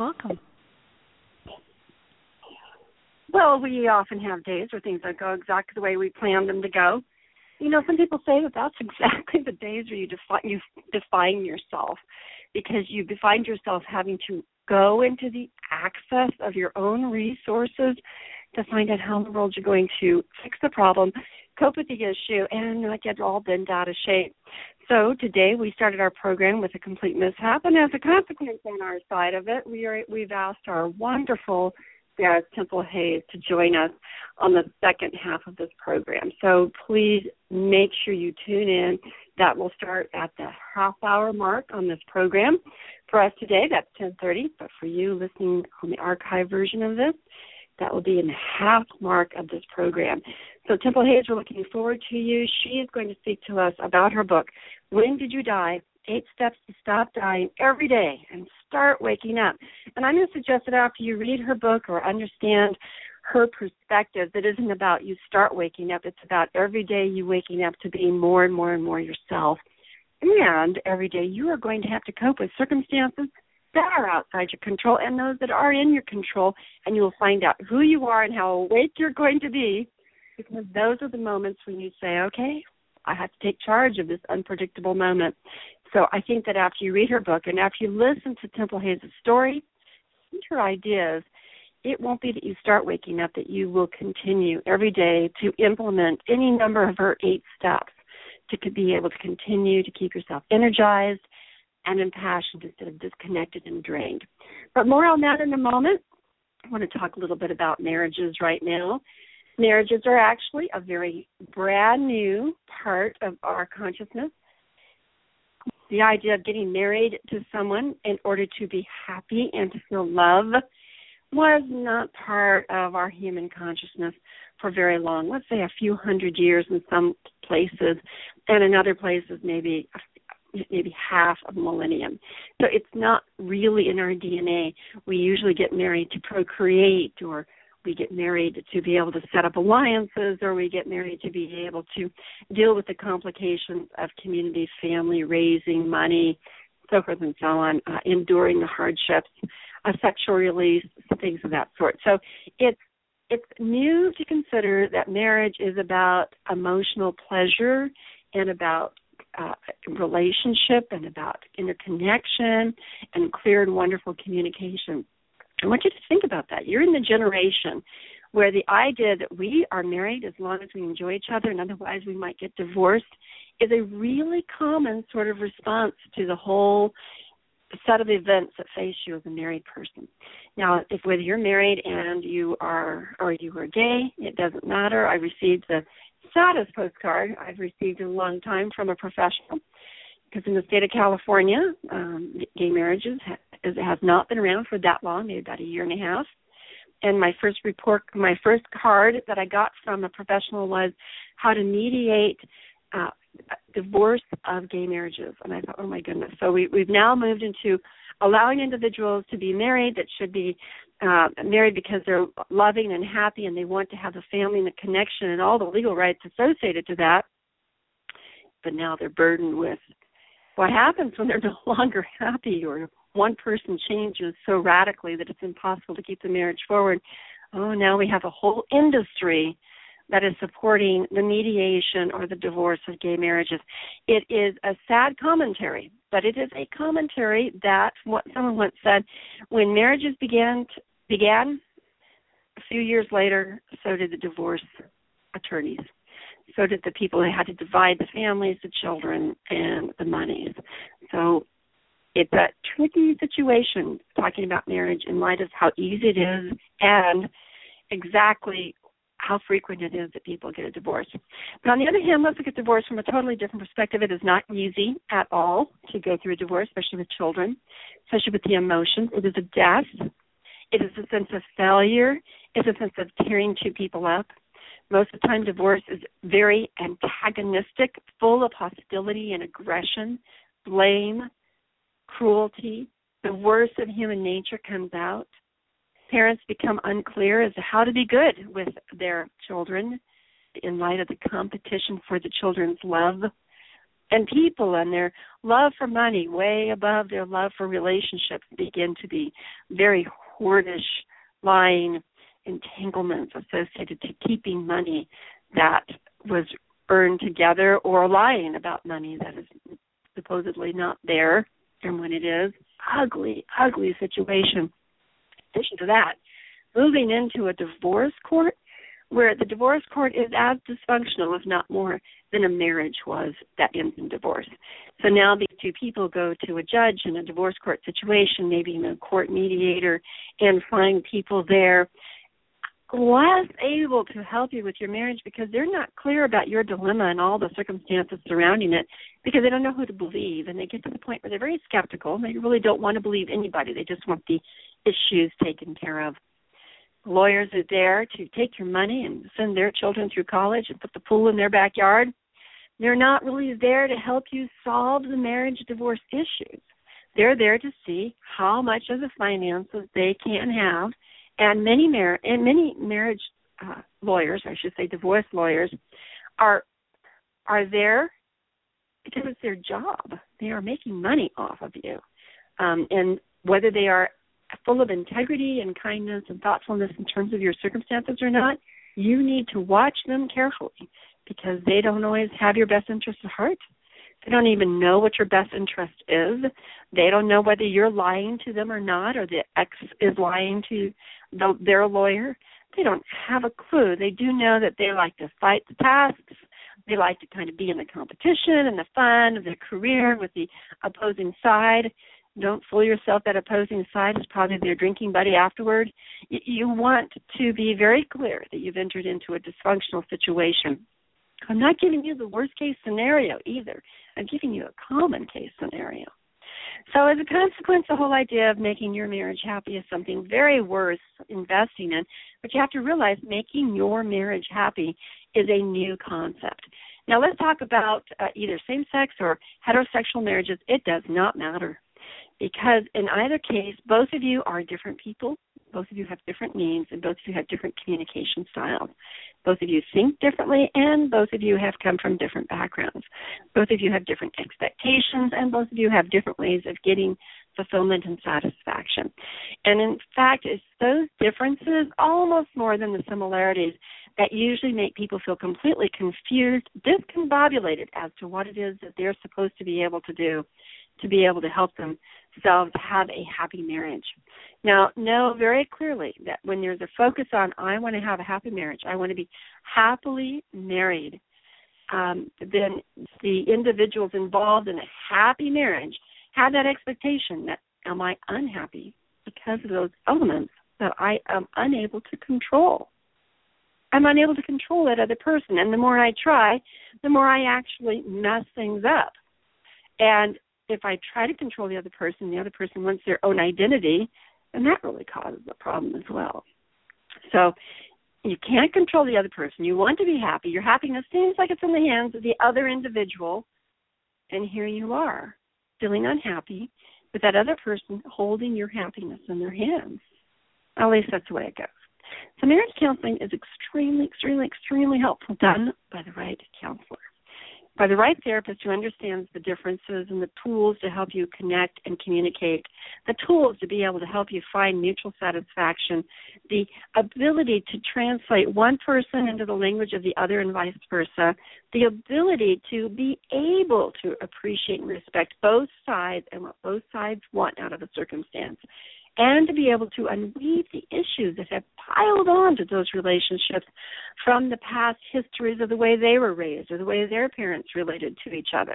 Welcome. Well, we often have days where things don't go exactly the way we planned them to go. You know, some people say that that's exactly the days where you define you define yourself because you find yourself having to go into the access of your own resources to find out how in the world you're going to fix the problem, cope with the issue, and not get all bent out of shape. So today we started our program with a complete mishap, and as a consequence on our side of it, we are we've asked our wonderful guest Temple Hayes to join us on the second half of this program. So please make sure you tune in. That will start at the half hour mark on this program. For us today, that's 10:30, but for you listening on the archive version of this, that will be in the half mark of this program. So Temple Hayes, we're looking forward to you. She is going to speak to us about her book, When Did You Die? Eight Steps to Stop Dying Every Day and Start Waking Up. And I'm going to suggest that after you read her book or understand her perspective, that isn't about you start waking up, it's about every day you waking up to being more and more and more yourself. And every day you are going to have to cope with circumstances that are outside your control and those that are in your control, and you will find out who you are and how awake you're going to be because those are the moments when you say, okay, I have to take charge of this unpredictable moment. So I think that after you read her book and after you listen to Temple Hayes' story her ideas, it won't be that you start waking up, that you will continue every day to implement any number of her eight steps to be able to continue to keep yourself energized and impassioned instead of disconnected and drained. But more on that in a moment. I want to talk a little bit about marriages right now. Marriages are actually a very brand new part of our consciousness. The idea of getting married to someone in order to be happy and to feel love was not part of our human consciousness for very long. Let's say a few hundred years in some places, and in other places maybe maybe half a millennium. So it's not really in our DNA. We usually get married to procreate or we get married to be able to set up alliances or we get married to be able to deal with the complications of community, family, raising money, so forth and so on, uh, enduring the hardships, a sexual release, things of that sort. So it's it's new to consider that marriage is about emotional pleasure and about uh, relationship and about interconnection and clear and wonderful communication. I want you to think about that. You're in the generation where the idea that we are married as long as we enjoy each other and otherwise we might get divorced is a really common sort of response to the whole set of events that face you as a married person. Now, if whether you're married and you are or you are gay, it doesn't matter. I received the saddest postcard I've received in a long time from a professional because in the state of California, um, gay marriages ha- has not been around for that long, maybe about a year and a half. And my first report, my first card that I got from a professional was how to mediate uh, divorce of gay marriages. And I thought, oh my goodness. So we, we've now moved into allowing individuals to be married that should be uh, married because they're loving and happy and they want to have the family and the connection and all the legal rights associated to that. But now they're burdened with what happens when they're no longer happy or one person changes so radically that it's impossible to keep the marriage forward. Oh, now we have a whole industry that is supporting the mediation or the divorce of gay marriages. It is a sad commentary, but it is a commentary that what someone once said when marriages began to, began a few years later, so did the divorce attorneys. So did the people who had to divide the families, the children, and the monies. So it's a tricky situation talking about marriage in light of how easy it is and exactly how frequent it is that people get a divorce. But on the other hand, let's look at divorce from a totally different perspective. It is not easy at all to go through a divorce, especially with children, especially with the emotions. It is a death. It is a sense of failure. It's a sense of tearing two people up. Most of the time, divorce is very antagonistic, full of hostility and aggression, blame, cruelty. The worst of human nature comes out parents become unclear as to how to be good with their children in light of the competition for the children's love. And people and their love for money way above their love for relationships begin to be very hoardish lying entanglements associated to keeping money that was earned together or lying about money that is supposedly not there and when it is. Ugly ugly situation addition to that, moving into a divorce court where the divorce court is as dysfunctional, if not more, than a marriage was that ends in divorce. So now these two people go to a judge in a divorce court situation, maybe even a court mediator, and find people there less able to help you with your marriage because they're not clear about your dilemma and all the circumstances surrounding it because they don't know who to believe. And they get to the point where they're very skeptical. And they really don't want to believe anybody. They just want the issues taken care of. Lawyers are there to take your money and send their children through college and put the pool in their backyard. They're not really there to help you solve the marriage divorce issues. They're there to see how much of the finances they can have. And many mar- and many marriage uh, lawyers, I should say, divorce lawyers, are are there because it's their job. They are making money off of you, um, and whether they are full of integrity and kindness and thoughtfulness in terms of your circumstances or not, you need to watch them carefully because they don't always have your best interest at heart. They don't even know what your best interest is. They don't know whether you're lying to them or not, or the ex is lying to the, their lawyer. They don't have a clue. They do know that they like to fight the tasks. They like to kind of be in the competition and the fun of their career with the opposing side. Don't fool yourself. That opposing side is probably their drinking buddy afterward. You want to be very clear that you've entered into a dysfunctional situation. I'm not giving you the worst case scenario either. I'm giving you a common case scenario. So, as a consequence, the whole idea of making your marriage happy is something very worth investing in. But you have to realize making your marriage happy is a new concept. Now, let's talk about uh, either same sex or heterosexual marriages. It does not matter because in either case, both of you are different people, both of you have different needs, and both of you have different communication styles. Both of you think differently, and both of you have come from different backgrounds. Both of you have different expectations, and both of you have different ways of getting fulfillment and satisfaction. And in fact, it's those differences, almost more than the similarities, that usually make people feel completely confused, discombobulated as to what it is that they're supposed to be able to do to be able to help themselves have a happy marriage. Now, know very clearly that when there's a focus on, I want to have a happy marriage, I want to be happily married, um, then the individuals involved in a happy marriage have that expectation that, am I unhappy because of those elements that I am unable to control? I'm unable to control that other person. And the more I try, the more I actually mess things up. And if I try to control the other person, the other person wants their own identity, and that really causes a problem as well. So you can't control the other person. You want to be happy. Your happiness seems like it's in the hands of the other individual, and here you are, feeling unhappy with that other person holding your happiness in their hands. At least that's the way it goes. So marriage counseling is extremely, extremely, extremely helpful done by the right counselor by the right therapist who understands the differences and the tools to help you connect and communicate, the tools to be able to help you find mutual satisfaction, the ability to translate one person into the language of the other and vice versa, the ability to be able to appreciate and respect both sides and what both sides want out of a circumstance and to be able to unweave the issues that have piled on to those relationships from the past histories of the way they were raised or the way their parents related to each other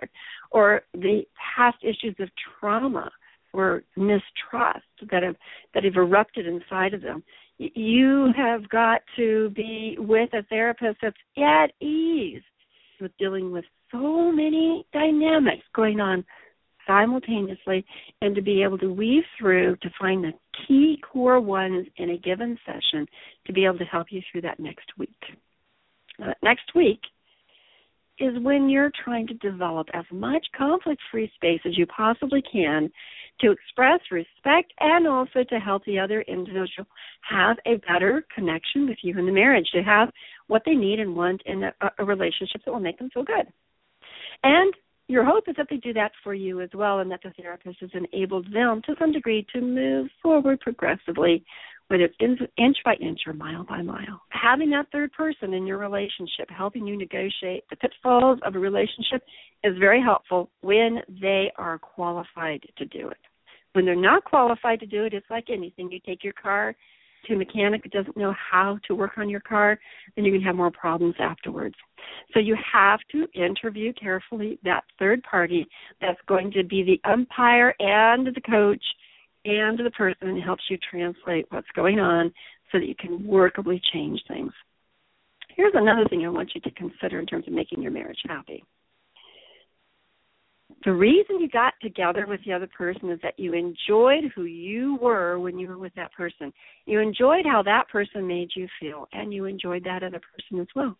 or the past issues of trauma or mistrust that have that have erupted inside of them. You have got to be with a therapist that's at ease with dealing with so many dynamics going on simultaneously and to be able to weave through to find the key core ones in a given session to be able to help you through that next week. Uh, next week is when you're trying to develop as much conflict free space as you possibly can to express respect and also to help the other individual have a better connection with you in the marriage, to have what they need and want in a, a relationship that will make them feel good. And your hope is that they do that for you as well and that the therapist has enabled them to some degree to move forward progressively whether it's inch by inch or mile by mile. Having that third person in your relationship helping you negotiate the pitfalls of a relationship is very helpful when they are qualified to do it. When they're not qualified to do it, it's like anything. You take your car to a mechanic that doesn't know how to work on your car, then going to have more problems afterwards. So you have to interview carefully that third party that's going to be the umpire and the coach and the person who helps you translate what's going on so that you can workably change things. Here's another thing I want you to consider in terms of making your marriage happy the reason you got together with the other person is that you enjoyed who you were when you were with that person. You enjoyed how that person made you feel, and you enjoyed that other person as well.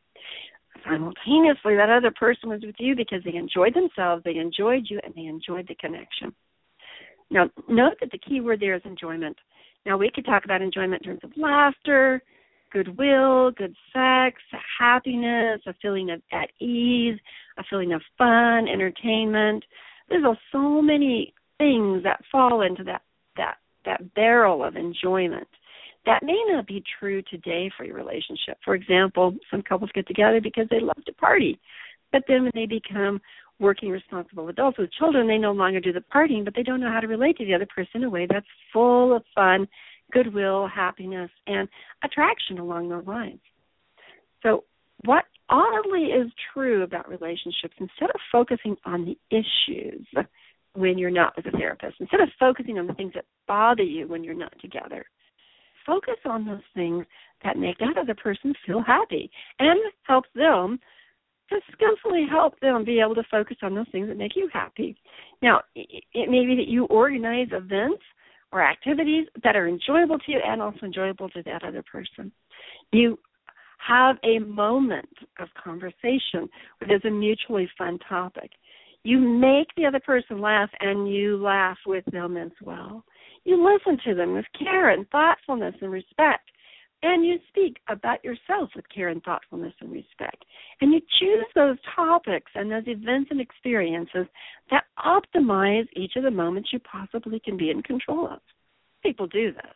Simultaneously, that other person was with you because they enjoyed themselves, they enjoyed you, and they enjoyed the connection. Now, note that the key word there is enjoyment. Now, we could talk about enjoyment in terms of laughter, goodwill, good sex, happiness, a feeling of at ease, a feeling of fun, entertainment. There's so many things that fall into that that that barrel of enjoyment. That may not be true today for your relationship. For example, some couples get together because they love to party. But then when they become working responsible adults with children, they no longer do the partying, but they don't know how to relate to the other person in a way that's full of fun goodwill, happiness, and attraction along those lines. So, what oddly is true about relationships, instead of focusing on the issues when you're not with a therapist, instead of focusing on the things that bother you when you're not together, focus on those things that make that other person feel happy and help them to skillfully help them be able to focus on those things that make you happy. Now, it may be that you organize events or activities that are enjoyable to you and also enjoyable to that other person. You have a moment of conversation where there's a mutually fun topic. You make the other person laugh and you laugh with them as well. You listen to them with care and thoughtfulness and respect. And you speak about yourself with care and thoughtfulness and respect. And you choose those topics and those events and experiences that optimize each of the moments you possibly can be in control of. People do this.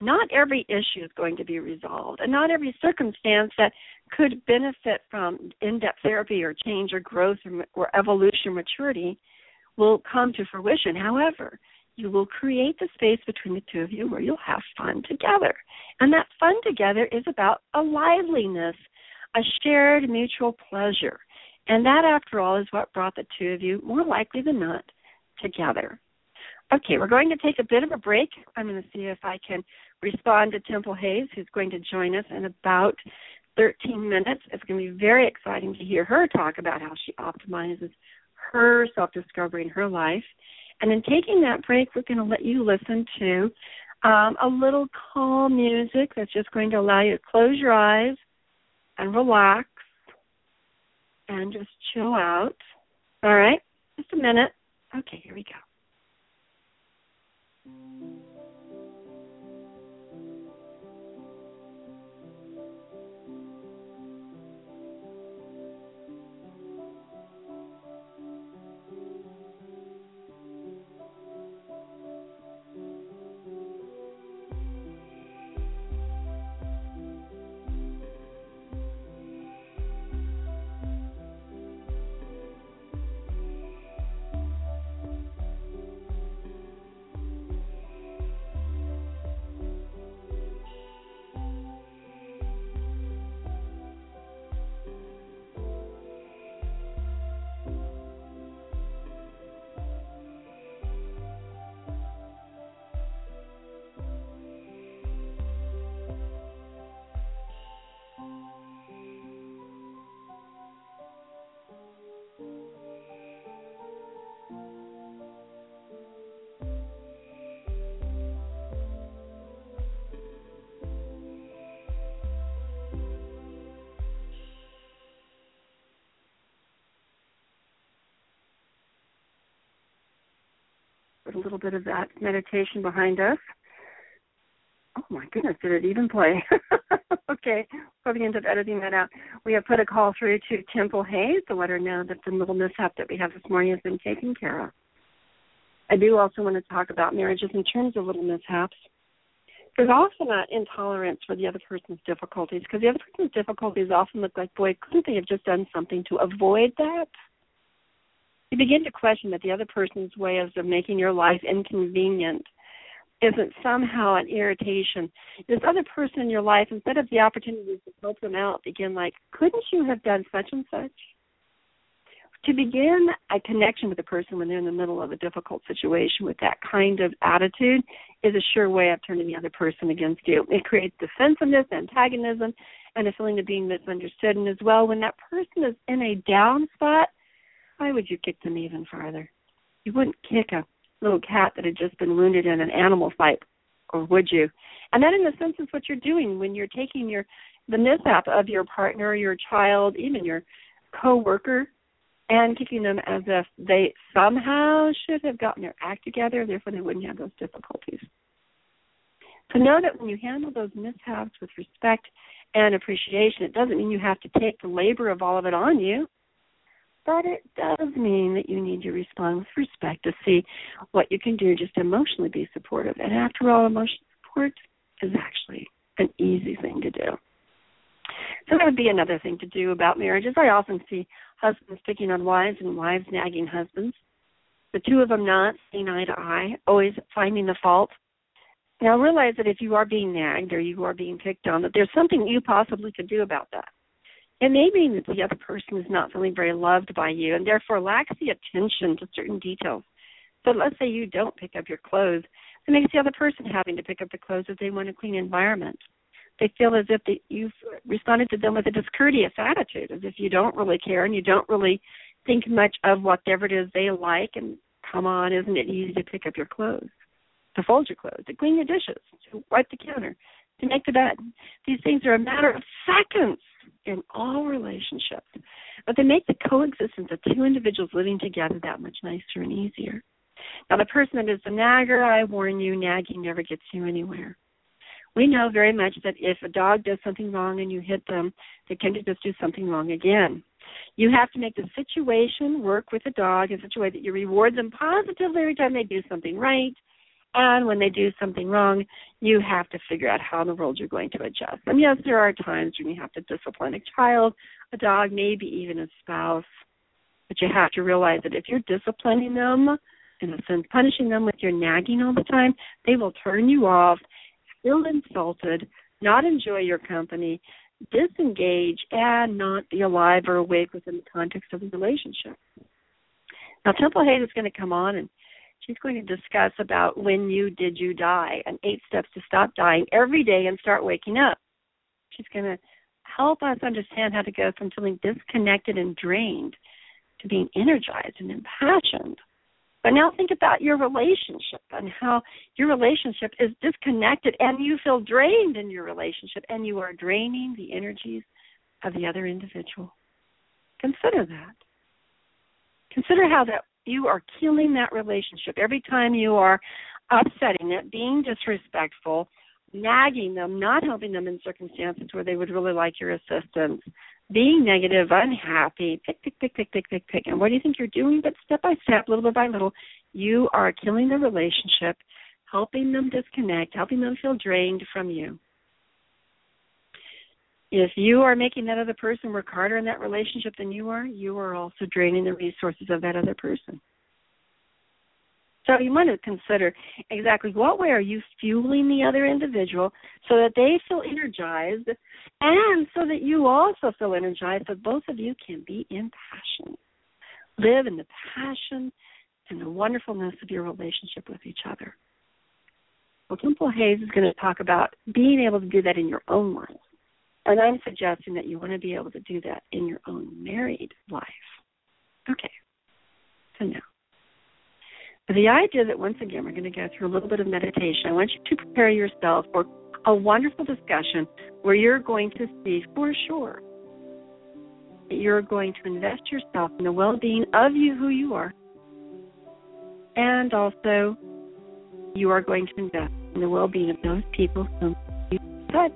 Not every issue is going to be resolved, and not every circumstance that could benefit from in depth therapy or change or growth or, or evolution or maturity will come to fruition. However, you will create the space between the two of you where you'll have fun together. And that fun together is about a liveliness, a shared mutual pleasure. And that, after all, is what brought the two of you, more likely than not, together. Okay, we're going to take a bit of a break. I'm going to see if I can respond to Temple Hayes, who's going to join us in about 13 minutes. It's going to be very exciting to hear her talk about how she optimizes her self discovery in her life. And in taking that break, we're going to let you listen to um, a little calm music that's just going to allow you to close your eyes and relax and just chill out. All right? Just a minute. Okay, here we go. With a little bit of that meditation behind us. Oh my goodness, did it even play? okay, probably end up editing that out. We have put a call through to Temple Hayes to let her know that the little mishap that we have this morning has been taken care of. I do also want to talk about marriages in terms of little mishaps. There's often an intolerance for the other person's difficulties because the other person's difficulties often look like, boy, couldn't they have just done something to avoid that? You begin to question that the other person's way of making your life inconvenient isn't somehow an irritation. This other person in your life, instead of the opportunity to help them out, begin like, couldn't you have done such and such? To begin a connection with a person when they're in the middle of a difficult situation with that kind of attitude is a sure way of turning the other person against you. It creates defensiveness, antagonism, and a feeling of being misunderstood. And as well, when that person is in a down spot, why would you kick them even farther? You wouldn't kick a little cat that had just been wounded in an animal fight, or would you? And that, in a sense, is what you're doing when you're taking your the mishap of your partner, your child, even your coworker, and kicking them as if they somehow should have gotten their act together, therefore they wouldn't have those difficulties. So know that when you handle those mishaps with respect and appreciation, it doesn't mean you have to take the labor of all of it on you. But it does mean that you need to respond with respect to see what you can do just emotionally be supportive. And after all, emotional support is actually an easy thing to do. So that would be another thing to do about marriages. I often see husbands picking on wives and wives nagging husbands. The two of them not seeing eye to eye, always finding the fault. Now realize that if you are being nagged or you are being picked on, that there's something you possibly could do about that. It may mean that the other person is not feeling very loved by you and therefore lacks the attention to certain details. So let's say you don't pick up your clothes. It makes the other person having to pick up the clothes if they want a clean environment. They feel as if they, you've responded to them with a discourteous attitude, as if you don't really care and you don't really think much of whatever it is they like. And come on, isn't it easy to pick up your clothes, to fold your clothes, to clean your dishes, to wipe the counter, to make the bed? These things are a matter of seconds in all relationships, but they make the coexistence of two individuals living together that much nicer and easier. Now, the person that is the nagger, I warn you, nagging never gets you anywhere. We know very much that if a dog does something wrong and you hit them, they tend to just do something wrong again. You have to make the situation work with the dog in such a way that you reward them positively every time they do something right and when they do something wrong, you have to figure out how in the world you're going to adjust. And yes, there are times when you have to discipline a child, a dog, maybe even a spouse. But you have to realize that if you're disciplining them, in a sense, punishing them with your nagging all the time, they will turn you off, feel insulted, not enjoy your company, disengage, and not be alive or awake within the context of the relationship. Now, Temple Hayes is going to come on and she's going to discuss about when you did you die and eight steps to stop dying every day and start waking up. She's going to help us understand how to go from feeling disconnected and drained to being energized and impassioned. But now think about your relationship and how your relationship is disconnected and you feel drained in your relationship and you are draining the energies of the other individual. Consider that. Consider how that you are killing that relationship every time you are upsetting it, being disrespectful, nagging them, not helping them in circumstances where they would really like your assistance, being negative, unhappy, pick, pick, pick, pick, pick, pick, pick. And what do you think you're doing? But step by step, little bit by little, you are killing the relationship, helping them disconnect, helping them feel drained from you if you are making that other person work harder in that relationship than you are, you are also draining the resources of that other person. So you want to consider exactly what way are you fueling the other individual so that they feel energized and so that you also feel energized so both of you can be in passion. Live in the passion and the wonderfulness of your relationship with each other. Well, Temple Hayes is going to talk about being able to do that in your own life. And I'm suggesting that you want to be able to do that in your own married life. Okay. So now, the idea that once again we're going to go through a little bit of meditation. I want you to prepare yourself for a wonderful discussion where you're going to see for sure that you're going to invest yourself in the well being of you who you are And also, you are going to invest in the well being of those people whom you touch.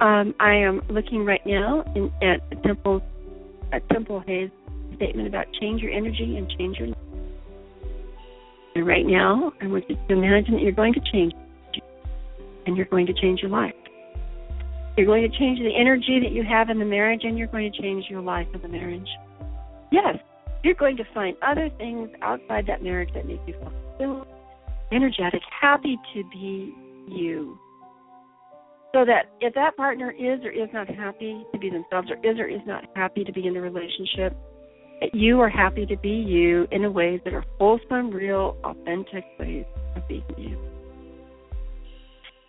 Um, I am looking right now in, at Temple, at Temple Hayes' statement about change your energy and change your life. And right now, I want you to imagine that you're going to change, and you're going to change your life. You're going to change the energy that you have in the marriage, and you're going to change your life in the marriage. Yes, you're going to find other things outside that marriage that make you feel energetic, happy to be you. So that if that partner is or is not happy to be themselves, or is or is not happy to be in the relationship, that you are happy to be you in a ways that are wholesome, real, authentic ways of being you.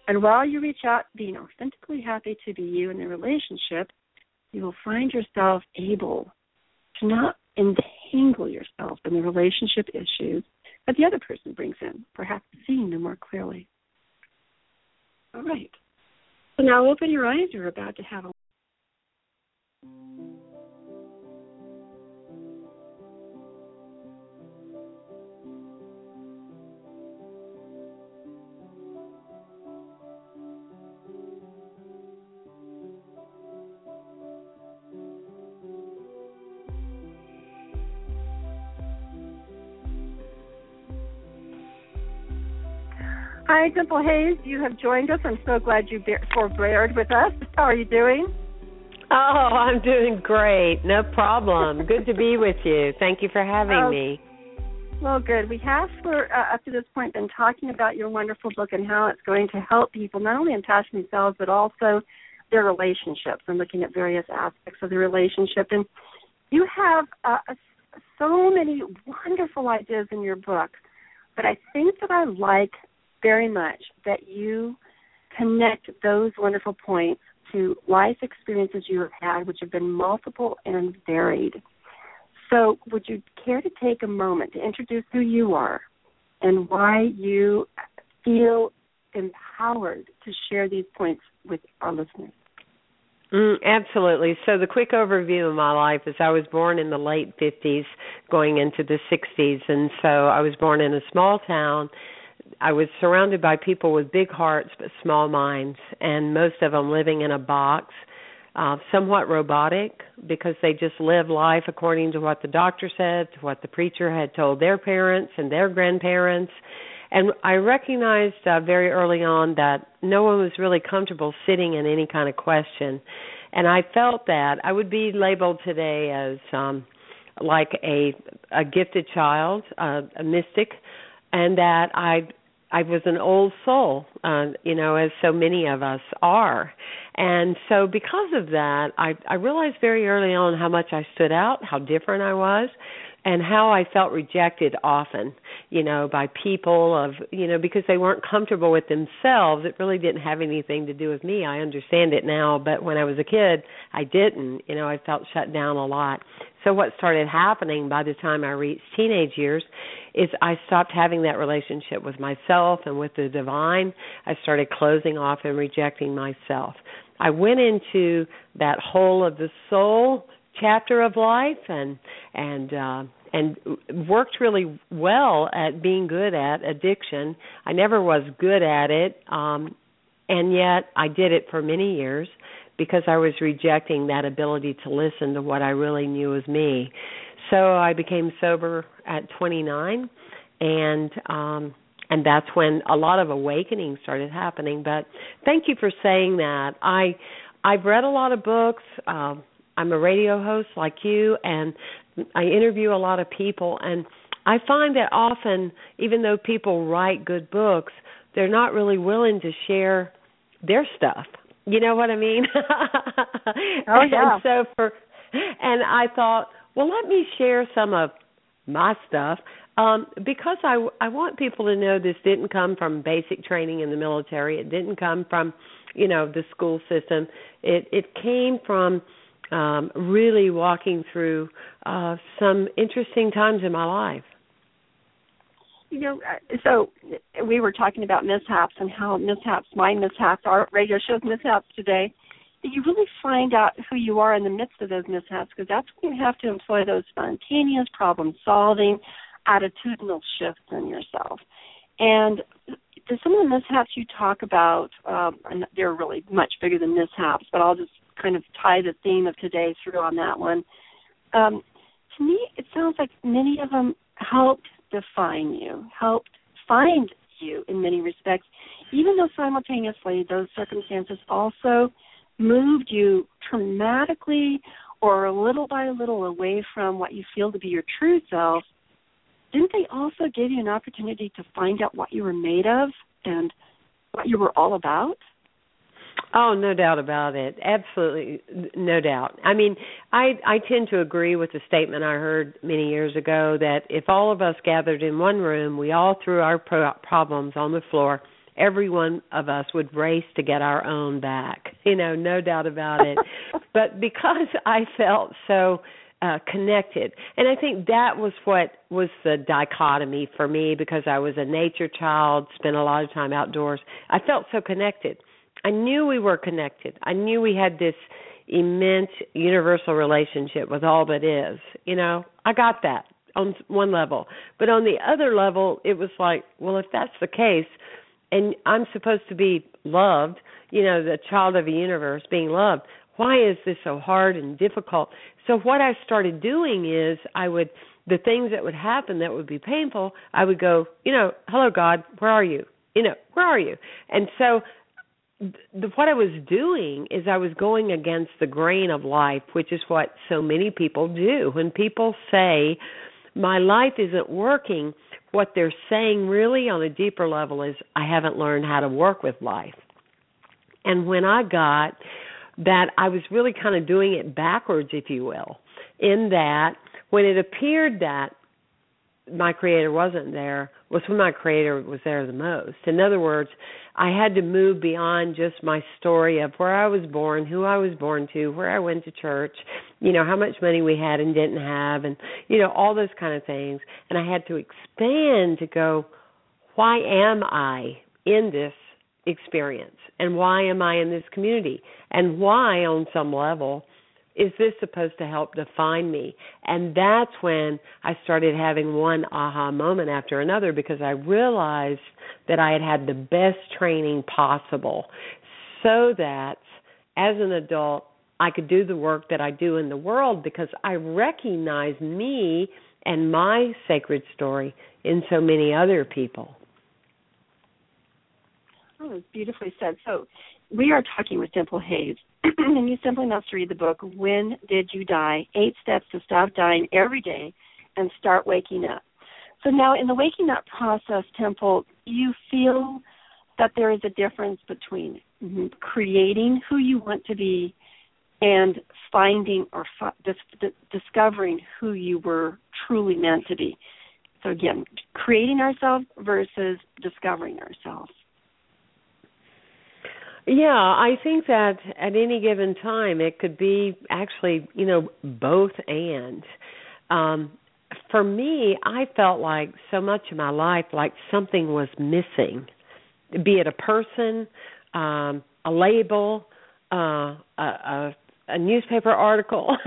And while you reach out being authentically happy to be you in the relationship, you will find yourself able to not entangle yourself in the relationship issues that the other person brings in, perhaps seeing them more clearly. All right. So now open your eyes. You're about to have a Hi, Temple Hayes. You have joined us. I'm so glad you forbeared with us. How are you doing? Oh, I'm doing great. No problem. good to be with you. Thank you for having oh, me. Well, good. We have, for uh, up to this point, been talking about your wonderful book and how it's going to help people not only attach themselves but also their relationships and looking at various aspects of the relationship. And you have uh, so many wonderful ideas in your book, but I think that I like very much that you connect those wonderful points to life experiences you have had, which have been multiple and varied. So, would you care to take a moment to introduce who you are and why you feel empowered to share these points with our listeners? Mm, absolutely. So the quick overview of my life is I was born in the late 50s going into the 60s and so I was born in a small town I was surrounded by people with big hearts but small minds, and most of them living in a box, uh, somewhat robotic because they just live life according to what the doctor said, to what the preacher had told their parents and their grandparents. And I recognized uh, very early on that no one was really comfortable sitting in any kind of question. And I felt that I would be labeled today as um like a a gifted child, uh, a mystic, and that I I was an old soul, uh, you know, as so many of us are. And so because of that, I I realized very early on how much I stood out, how different I was, and how I felt rejected often, you know, by people of, you know, because they weren't comfortable with themselves. It really didn't have anything to do with me. I understand it now, but when I was a kid, I didn't. You know, I felt shut down a lot. So what started happening by the time I reached teenage years is I stopped having that relationship with myself and with the divine. I started closing off and rejecting myself. I went into that whole of the soul chapter of life and and uh and worked really well at being good at addiction. I never was good at it um and yet I did it for many years because I was rejecting that ability to listen to what I really knew was me. So I became sober at 29 and um and that's when a lot of awakening started happening. But thank you for saying that. I i've read a lot of books um i'm a radio host like you and i interview a lot of people and i find that often even though people write good books they're not really willing to share their stuff you know what i mean oh yeah and so for and i thought well let me share some of my stuff um, because I I want people to know this didn't come from basic training in the military. It didn't come from, you know, the school system. It it came from um, really walking through uh, some interesting times in my life. You know, uh, so we were talking about mishaps and how mishaps, my mishaps, our radio shows mishaps today, you really find out who you are in the midst of those mishaps because that's when you have to employ those spontaneous problem solving attitudinal shifts in yourself. And some of the mishaps you talk about um, they're really much bigger than mishaps but i'll just kind of tie the theme of today through on that one. Um, to me it sounds like many of them helped define you helped find you in many respects even though simultaneously those circumstances also moved you dramatically or a little by little away from what you feel to be your true self, didn't they also give you an opportunity to find out what you were made of and what you were all about? Oh, no doubt about it. Absolutely, no doubt. I mean, I I tend to agree with the statement I heard many years ago that if all of us gathered in one room, we all threw our pro- problems on the floor every one of us would race to get our own back. You know, no doubt about it. but because I felt so uh connected and i think that was what was the dichotomy for me because i was a nature child spent a lot of time outdoors i felt so connected i knew we were connected i knew we had this immense universal relationship with all that is you know i got that on one level but on the other level it was like well if that's the case and I'm supposed to be loved, you know, the child of the universe being loved. Why is this so hard and difficult? So what I started doing is I would the things that would happen that would be painful, I would go, you know, hello God, where are you? You know, where are you? And so the, what I was doing is I was going against the grain of life, which is what so many people do. When people say, my life isn't working, what they're saying really on a deeper level is I haven't learned how to work with life. And when I got that I was really kind of doing it backwards if you will, in that when it appeared that my creator wasn't there was when my creator was there the most. In other words, I had to move beyond just my story of where I was born, who I was born to, where I went to church, you know, how much money we had and didn't have and you know, all those kind of things. And I had to expand to go, why am I in this experience? And why am I in this community? And why on some level is this supposed to help define me? And that's when I started having one aha moment after another because I realized that I had had the best training possible so that as an adult I could do the work that I do in the world because I recognize me and my sacred story in so many other people. Oh, it's beautifully said. So, we are talking with Temple Hayes, and you simply must read the book, When Did You Die? Eight Steps to Stop Dying Every Day and Start Waking Up. So, now in the waking up process, Temple, you feel that there is a difference between mm-hmm, creating who you want to be and finding or fi- dis- discovering who you were truly meant to be. So, again, creating ourselves versus discovering ourselves. Yeah, I think that at any given time it could be actually, you know, both and. Um for me, I felt like so much of my life like something was missing. Be it a person, um, a label, uh, a, a a newspaper article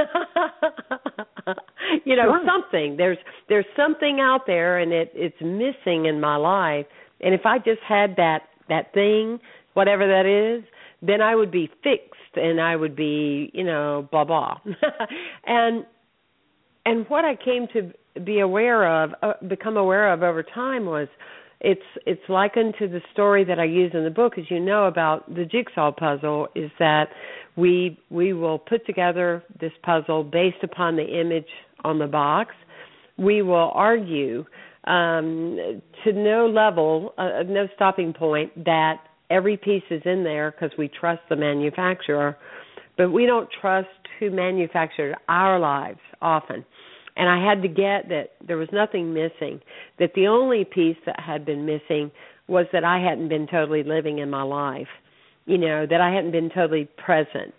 you know sure. something there's there's something out there and it it's missing in my life and if i just had that that thing whatever that is, then I would be fixed and I would be, you know, blah blah. and and what I came to be aware of, uh, become aware of over time was it's it's likened to the story that I use in the book, as you know about the jigsaw puzzle, is that we we will put together this puzzle based upon the image on the box. We will argue um, to no level, uh, no stopping point that every piece is in there because we trust the manufacturer, but we don't trust who manufactured our lives often. And I had to get that there was nothing missing, that the only piece that had been missing was that I hadn't been totally living in my life, you know, that I hadn't been totally present.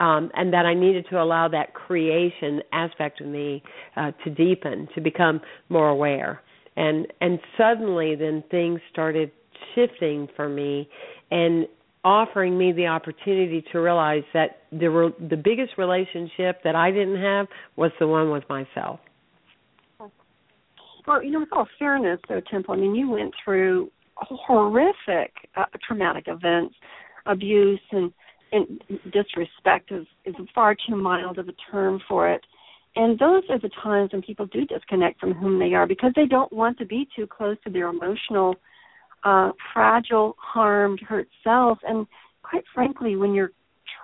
Um, and that I needed to allow that creation aspect of me uh, to deepen, to become more aware, and and suddenly then things started shifting for me and offering me the opportunity to realize that the re- the biggest relationship that I didn't have was the one with myself. Well, you know, with all fairness, though, Temple, I mean, you went through horrific uh, traumatic events, abuse, and and disrespect is is far too mild of a term for it. And those are the times when people do disconnect from whom they are because they don't want to be too close to their emotional, uh, fragile, harmed, hurt self. And quite frankly, when you're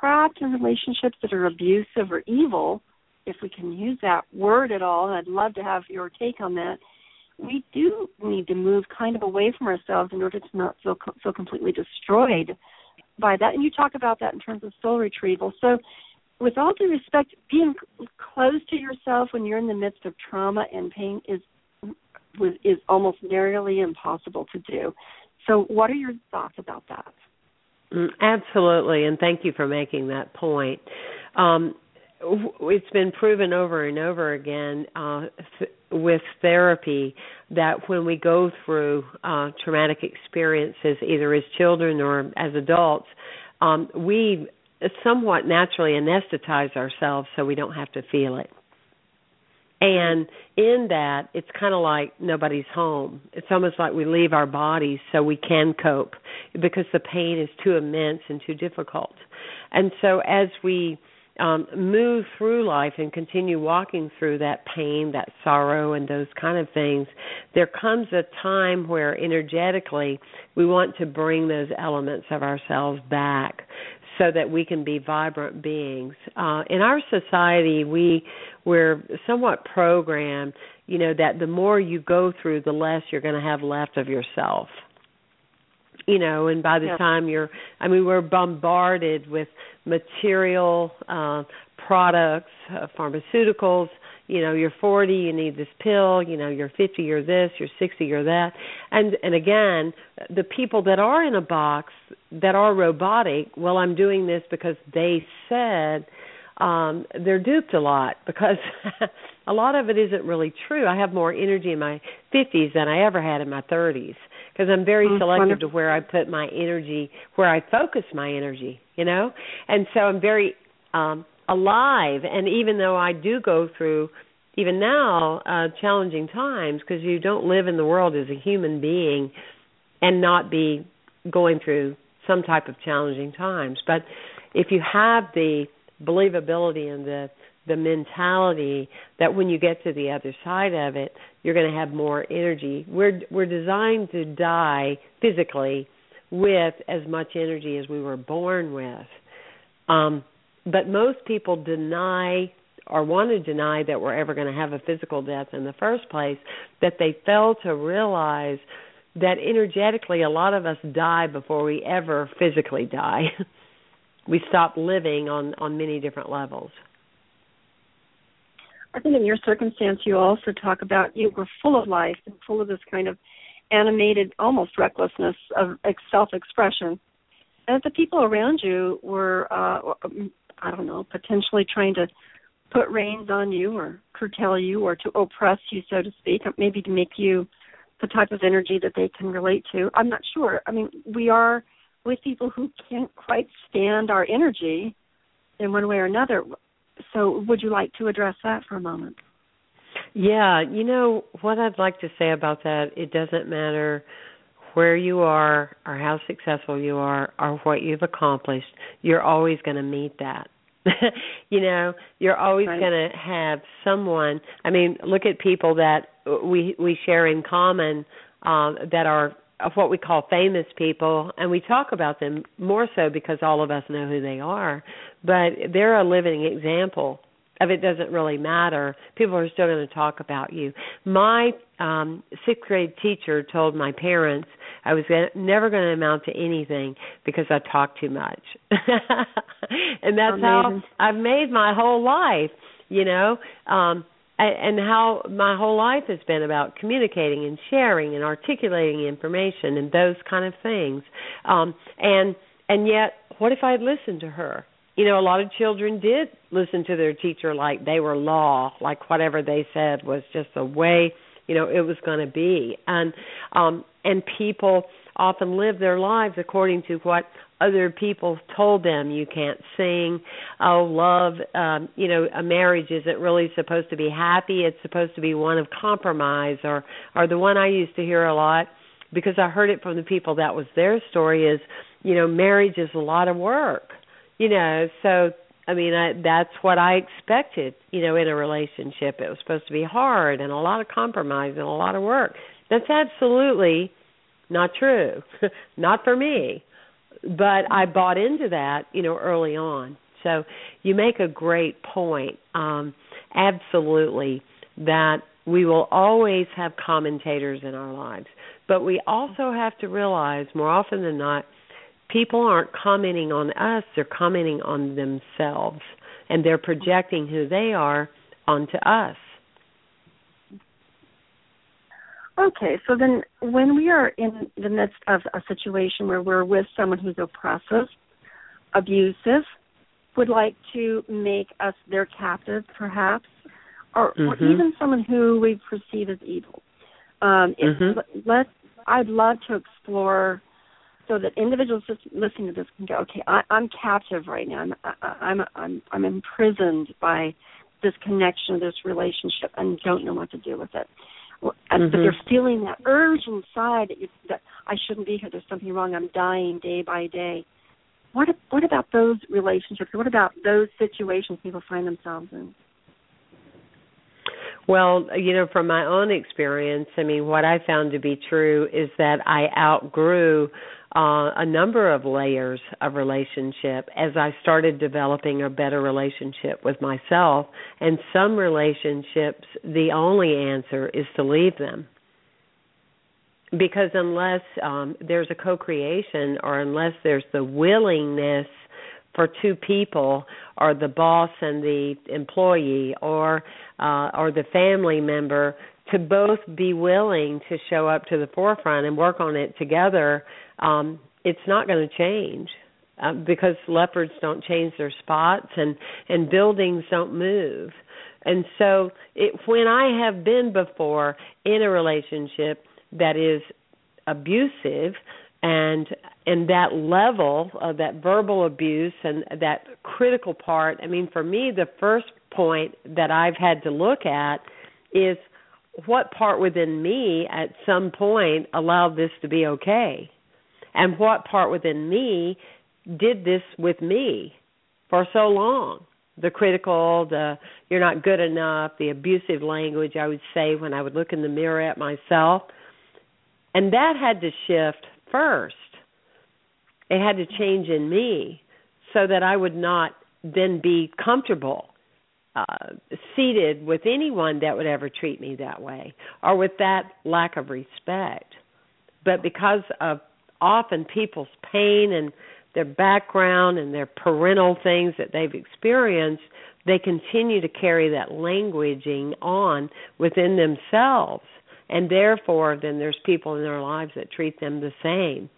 trapped in relationships that are abusive or evil, if we can use that word at all, and I'd love to have your take on that, we do need to move kind of away from ourselves in order to not feel so completely destroyed by that. And you talk about that in terms of soul retrieval. So, with all due respect, being close to yourself when you're in the midst of trauma and pain is is almost nearly impossible to do. So, what are your thoughts about that? Mm, absolutely, and thank you for making that point. Um, it's been proven over and over again uh, th- with therapy that when we go through uh, traumatic experiences, either as children or as adults, um, we somewhat naturally anesthetize ourselves so we don't have to feel it. And in that, it's kind of like nobody's home. It's almost like we leave our bodies so we can cope because the pain is too immense and too difficult. And so as we um, move through life and continue walking through that pain, that sorrow, and those kind of things, there comes a time where energetically we want to bring those elements of ourselves back so that we can be vibrant beings. Uh, in our society, we we're somewhat programmed, you know, that the more you go through, the less you're going to have left of yourself. You know and by the yeah. time you're i mean we're bombarded with material uh products uh, pharmaceuticals. You know you're 40 you need this pill you know you're 50 you're this you're 60 you're that. And and again the people that are in a box that are robotic well i'm doing this because they said um they're duped a lot because a lot of it isn't really true i have more energy in my 50s than i ever had in my 30s because I'm very oh, selective wonderful. to where I put my energy, where I focus my energy, you know? And so I'm very um alive and even though I do go through even now uh challenging times because you don't live in the world as a human being and not be going through some type of challenging times but if you have the believability and the the mentality that when you get to the other side of it, you're going to have more energy. We're we're designed to die physically with as much energy as we were born with. Um, but most people deny or want to deny that we're ever going to have a physical death in the first place, that they fail to realize that energetically a lot of us die before we ever physically die. we stop living on on many different levels. I think in your circumstance, you also talk about you were full of life and full of this kind of animated, almost recklessness of self-expression, and that the people around you were, uh, I don't know, potentially trying to put reins on you or curtail you or to oppress you, so to speak, maybe to make you the type of energy that they can relate to. I'm not sure. I mean, we are with people who can't quite stand our energy in one way or another so would you like to address that for a moment? Yeah, you know what I'd like to say about that, it doesn't matter where you are or how successful you are or what you've accomplished, you're always going to meet that. you know, you're always right. going to have someone. I mean, look at people that we we share in common um that are of what we call famous people and we talk about them more so because all of us know who they are but they're a living example of it doesn't really matter. People are still going to talk about you. My um sixth grade teacher told my parents i was gonna, never going to amount to anything because i talk too much. And that's Amazing. how i've made my whole life you know? Um and how my whole life has been about communicating and sharing and articulating information and those kind of things. Um and and yet what if i listened to her? You know a lot of children did listen to their teacher like they were law like whatever they said was just the way you know it was going to be. And um and people often live their lives according to what other people told them you can't sing. Oh, love, um, you know, a marriage isn't really supposed to be happy. It's supposed to be one of compromise or or the one I used to hear a lot because I heard it from the people that was their story is, you know, marriage is a lot of work. You know, so I mean, I, that's what I expected, you know, in a relationship. It was supposed to be hard and a lot of compromise and a lot of work. That's absolutely not true. not for me. But I bought into that, you know, early on. So you make a great point. Um absolutely that we will always have commentators in our lives. But we also have to realize more often than not people aren't commenting on us, they're commenting on themselves and they're projecting who they are onto us. Okay, so then when we are in the midst of a situation where we're with someone who's oppressive, abusive, would like to make us their captive, perhaps, or, mm-hmm. or even someone who we perceive as evil. Um, mm-hmm. let I'd love to explore so that individuals just listening to this can go, okay, I, I'm captive right now. I'm I'm I'm I'm imprisoned by this connection, this relationship, and don't know what to do with it. Mm-hmm. But they're feeling that urge inside that, you, that I shouldn't be here. There's something wrong. I'm dying day by day. What what about those relationships? What about those situations people find themselves in? Well, you know, from my own experience, I mean, what I found to be true is that I outgrew uh, a number of layers of relationship as I started developing a better relationship with myself. And some relationships, the only answer is to leave them. Because unless um, there's a co creation or unless there's the willingness for two people or the boss and the employee or uh, or the family member to both be willing to show up to the forefront and work on it together um, it's not going to change uh, because leopards don't change their spots and and buildings don't move. And so, it, when I have been before in a relationship that is abusive, and and that level of that verbal abuse and that critical part i mean for me the first point that i've had to look at is what part within me at some point allowed this to be okay? And what part within me did this with me for so long? The critical the you're not good enough the abusive language i would say when i would look in the mirror at myself. And that had to shift first it had to change in me so that i would not then be comfortable uh seated with anyone that would ever treat me that way or with that lack of respect but because of often people's pain and their background and their parental things that they've experienced, they continue to carry that languaging on within themselves. And therefore, then there's people in their lives that treat them the same.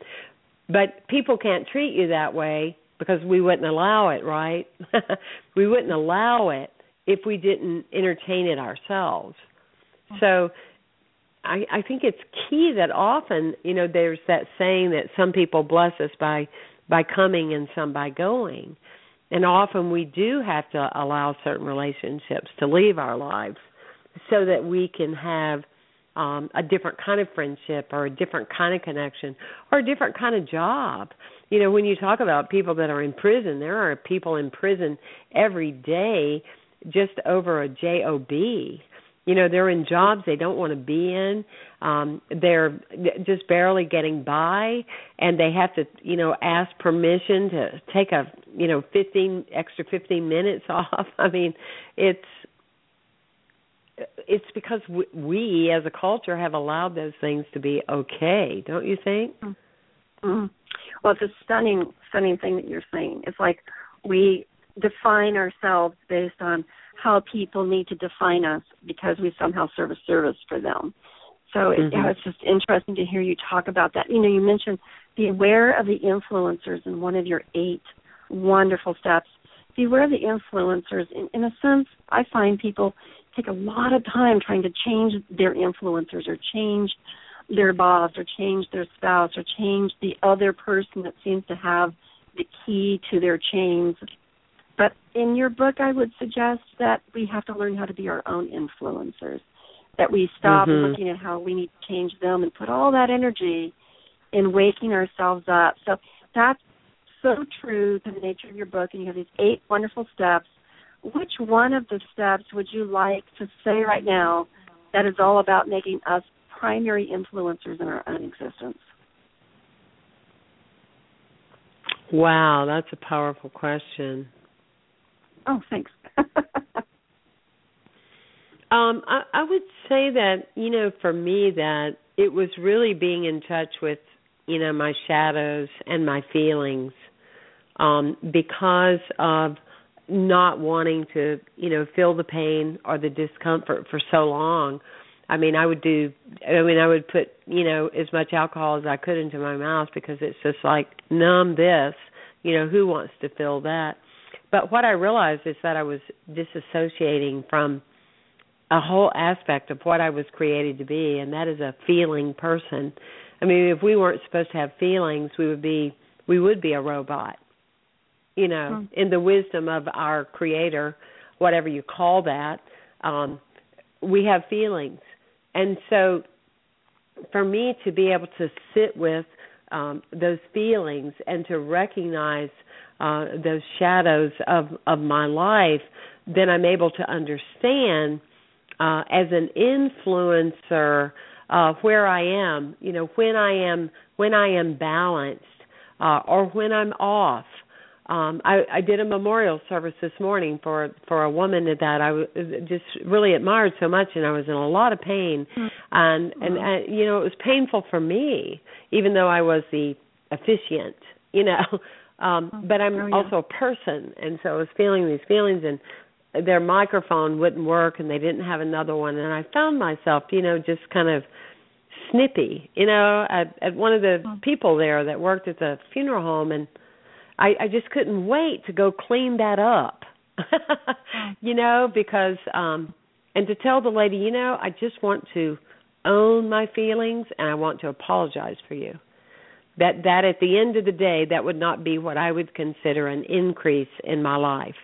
But people can't treat you that way because we wouldn't allow it, right? we wouldn't allow it if we didn't entertain it ourselves. Hmm. So I, I think it's key that often, you know, there's that saying that some people bless us by by coming and some by going. And often we do have to allow certain relationships to leave our lives so that we can have um a different kind of friendship or a different kind of connection or a different kind of job. You know, when you talk about people that are in prison, there are people in prison every day just over a job you know they're in jobs they don't want to be in. Um they're just barely getting by and they have to you know ask permission to take a you know 15 extra 15 minutes off. I mean it's it's because we, we as a culture have allowed those things to be okay don't you think mm-hmm. well it's a stunning stunning thing that you're saying it's like we define ourselves based on how people need to define us because we somehow serve a service for them. So mm-hmm. it, yeah, it's just interesting to hear you talk about that. You know, you mentioned be aware of the influencers in one of your eight wonderful steps. Be aware of the influencers. In, in a sense, I find people take a lot of time trying to change their influencers or change their boss or change their spouse or change the other person that seems to have the key to their chains. But in your book, I would suggest that we have to learn how to be our own influencers. That we stop mm-hmm. looking at how we need to change them and put all that energy in waking ourselves up. So that's so true to the nature of your book, and you have these eight wonderful steps. Which one of the steps would you like to say right now that is all about making us primary influencers in our own existence? Wow, that's a powerful question. Oh, thanks. um, I, I would say that you know, for me, that it was really being in touch with you know my shadows and my feelings, um, because of not wanting to you know feel the pain or the discomfort for so long. I mean, I would do. I mean, I would put you know as much alcohol as I could into my mouth because it's just like numb this. You know, who wants to feel that? But what I realized is that I was disassociating from a whole aspect of what I was created to be, and that is a feeling person. I mean, if we weren't supposed to have feelings, we would be we would be a robot. You know, mm. in the wisdom of our creator, whatever you call that, um, we have feelings. And so for me to be able to sit with um, those feelings and to recognize uh, those shadows of of my life, then I'm able to understand uh, as an influencer uh, where I am. You know, when I am when I am balanced uh, or when I'm off. Um, I, I did a memorial service this morning for for a woman that I w- just really admired so much, and I was in a lot of pain, mm-hmm. and and uh, you know it was painful for me, even though I was the officiant, you know. Um, oh, but I'm oh, yeah. also a person, and so I was feeling these feelings, and their microphone wouldn't work, and they didn't have another one, and I found myself, you know, just kind of snippy, you know, at, at one of the oh. people there that worked at the funeral home, and I, I just couldn't wait to go clean that up, you know, because um, and to tell the lady, you know, I just want to own my feelings, and I want to apologize for you. That that at the end of the day that would not be what I would consider an increase in my life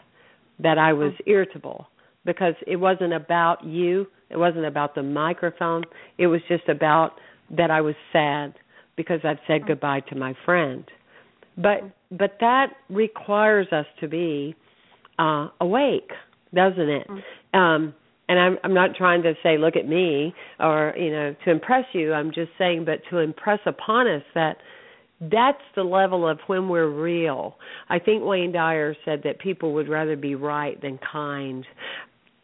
that I was irritable because it wasn't about you it wasn't about the microphone it was just about that I was sad because I'd said oh. goodbye to my friend but but that requires us to be uh awake doesn't it um and I'm I'm not trying to say look at me or you know to impress you I'm just saying but to impress upon us that that's the level of when we're real. I think Wayne Dyer said that people would rather be right than kind.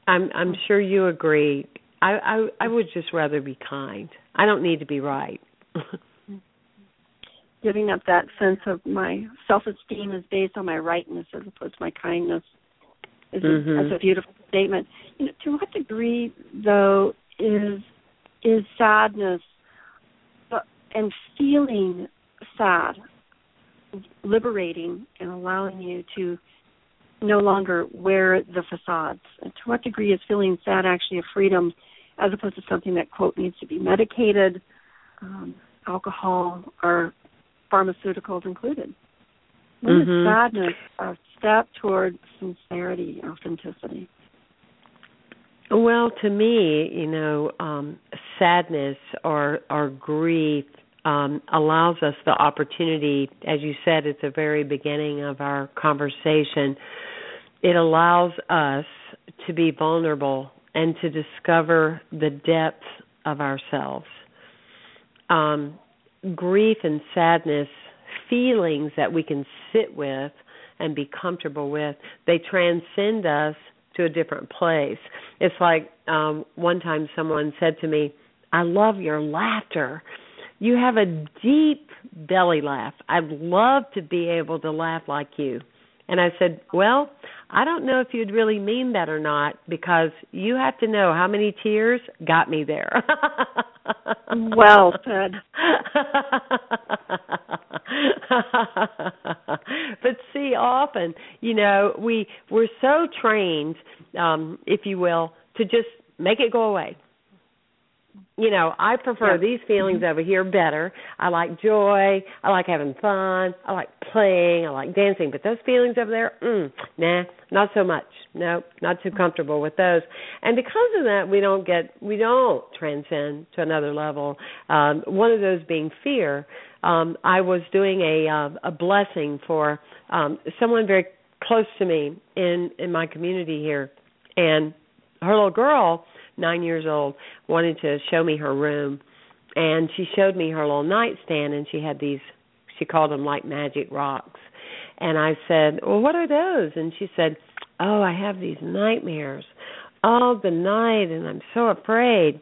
I'm I'm sure you agree. I I, I would just rather be kind. I don't need to be right. Giving up that sense of my self-esteem is based on my rightness as opposed to my kindness is mm-hmm. a, that's a beautiful statement. You know, to what degree, though, is is sadness and feeling sad, liberating, and allowing you to no longer wear the facades. And to what degree is feeling sad actually a freedom as opposed to something that, quote, needs to be medicated, um, alcohol, or pharmaceuticals included? When mm-hmm. is sadness a step toward sincerity, authenticity? Well, to me, you know, um, sadness or or grief um, allows us the opportunity, as you said at the very beginning of our conversation, it allows us to be vulnerable and to discover the depth of ourselves. Um, grief and sadness, feelings that we can sit with and be comfortable with, they transcend us to a different place. It's like um, one time someone said to me, I love your laughter you have a deep belly laugh. I'd love to be able to laugh like you. And I said, Well, I don't know if you'd really mean that or not because you have to know how many tears got me there. well said. but see, often, you know, we we're so trained, um, if you will, to just make it go away you know, I prefer Yeah. these feelings over here better. I like joy. I like having fun. I like playing. I like dancing. But those feelings over there, mm, nah, not so much. Nope, not too comfortable with those. And because of that, we don't get, we don't transcend to another level. Um, one of those being fear. Um, I was doing a uh, a blessing for um, someone very close to me in in my community here, and her little girl nine years old, wanted to show me her room, and she showed me her little nightstand, and she had these. She called them like magic rocks, and I said, "Well, what are those?" And she said, "Oh, I have these nightmares all the night, and I'm so afraid."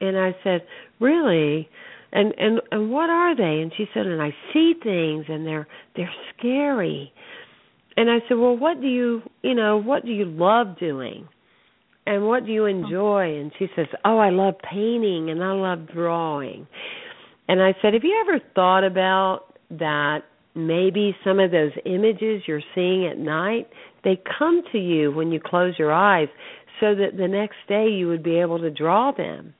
And I said, "Really?" And and and what are they? And she said, "And I see things, and they're they're scary." And I said, "Well, what do you, you know, what do you love doing?" And what do you oh. enjoy and she says oh i love painting and i love drawing and i said have you ever thought about that maybe some of those images you're seeing at night they come to you when you close your eyes so that the next day you would be able to draw them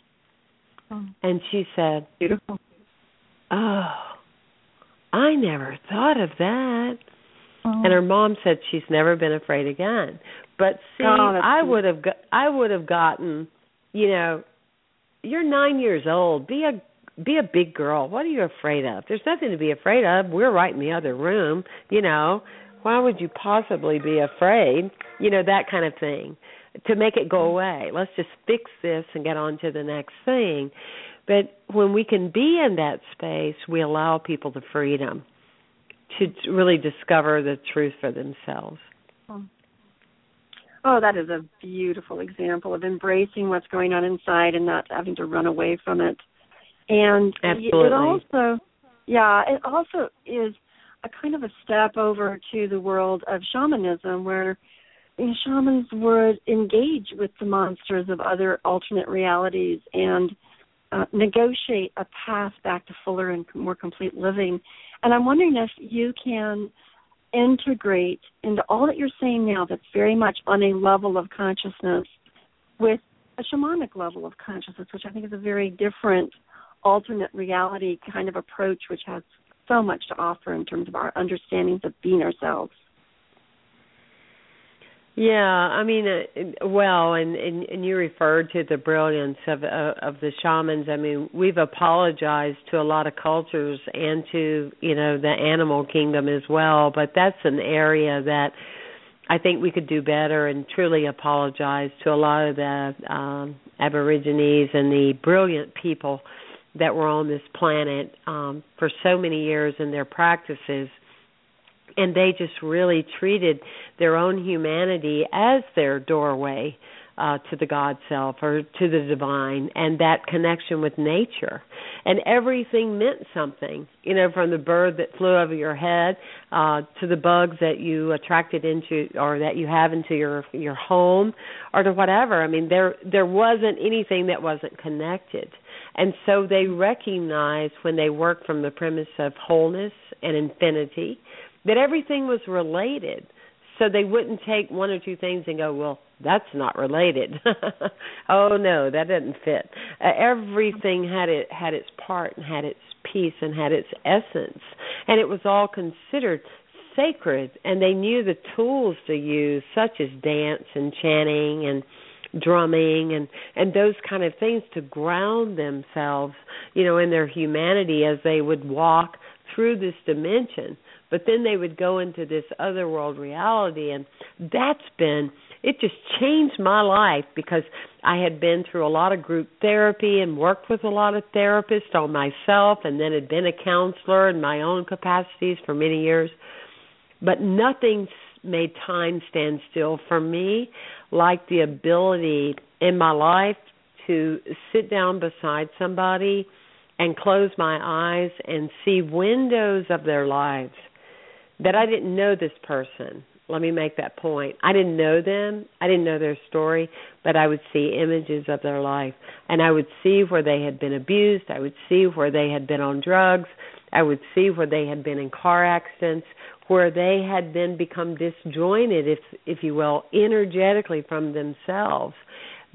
Oh. and she said Beautiful. oh i never thought of that Oh. and her mom said she's never been afraid again but see Oh, i would have got i would have gotten you know you're 9 years old. Be a be a big girl. What are you afraid of? There's nothing to be afraid of. We're right in the other room you know. Why would you possibly be afraid you know that kind of thing to make it go away? Let's just fix this and get on to the next thing. But when we can be in that space we allow people the freedom to really discover the truth for themselves. Oh, that is a beautiful example of embracing what's going on inside and not having to run away from it. And Absolutely. it also, yeah, it also is a kind of a step over to the world of shamanism where you know, shamans would engage with the monsters of other alternate realities and uh, negotiate a path back to fuller and more complete living. And I'm wondering if you can integrate into all that you're saying now that's very much on a level of consciousness with a shamanic level of consciousness, which I think is a very different alternate reality kind of approach, which has so much to offer in terms of our understandings of being ourselves. Yeah, I mean, uh, well, and, and and you referred to the brilliance of uh, of the shamans. I mean, we've apologized to a lot of cultures and to you know the animal kingdom as well, but that's an area that I think we could do better and truly apologize to a lot of the um, Aborigines and the brilliant people that were on this planet um, for so many years in their practices and they just really treated their own humanity as their doorway uh to the god self or to the divine and that connection with nature. And everything meant something you know from the bird that flew over your head uh to the bugs that you attracted into or that you have into your your home or to whatever. I mean there there wasn't anything that wasn't connected. And so they recognized when they worked from the premise of wholeness and infinity that everything was related. So they wouldn't take one or two things and go, well, that's not related. oh no, that doesn't fit. Uh, everything had it had its part and had its piece and had its essence, and it was all considered sacred. And they knew the tools to use, such as dance and chanting and drumming and and those kind of things to ground themselves, you know, in their humanity as they would walk through this dimension but then they would go into this other world reality and that's been it just changed my life because I had been through a lot of group therapy and worked with a lot of therapists on myself and then had been a counselor in my own capacities for many years. But nothing made time stand still for me like the ability in my life to sit down beside somebody and close my eyes and see windows of their lives that I didn't know this person. Let me make that point. I didn't know them. I didn't know their story, but I would see images of their life and I would see where they had been abused. I would see where they had been on drugs. I would see where they had been in car accidents, where they had been become disjointed if if you will, energetically from themselves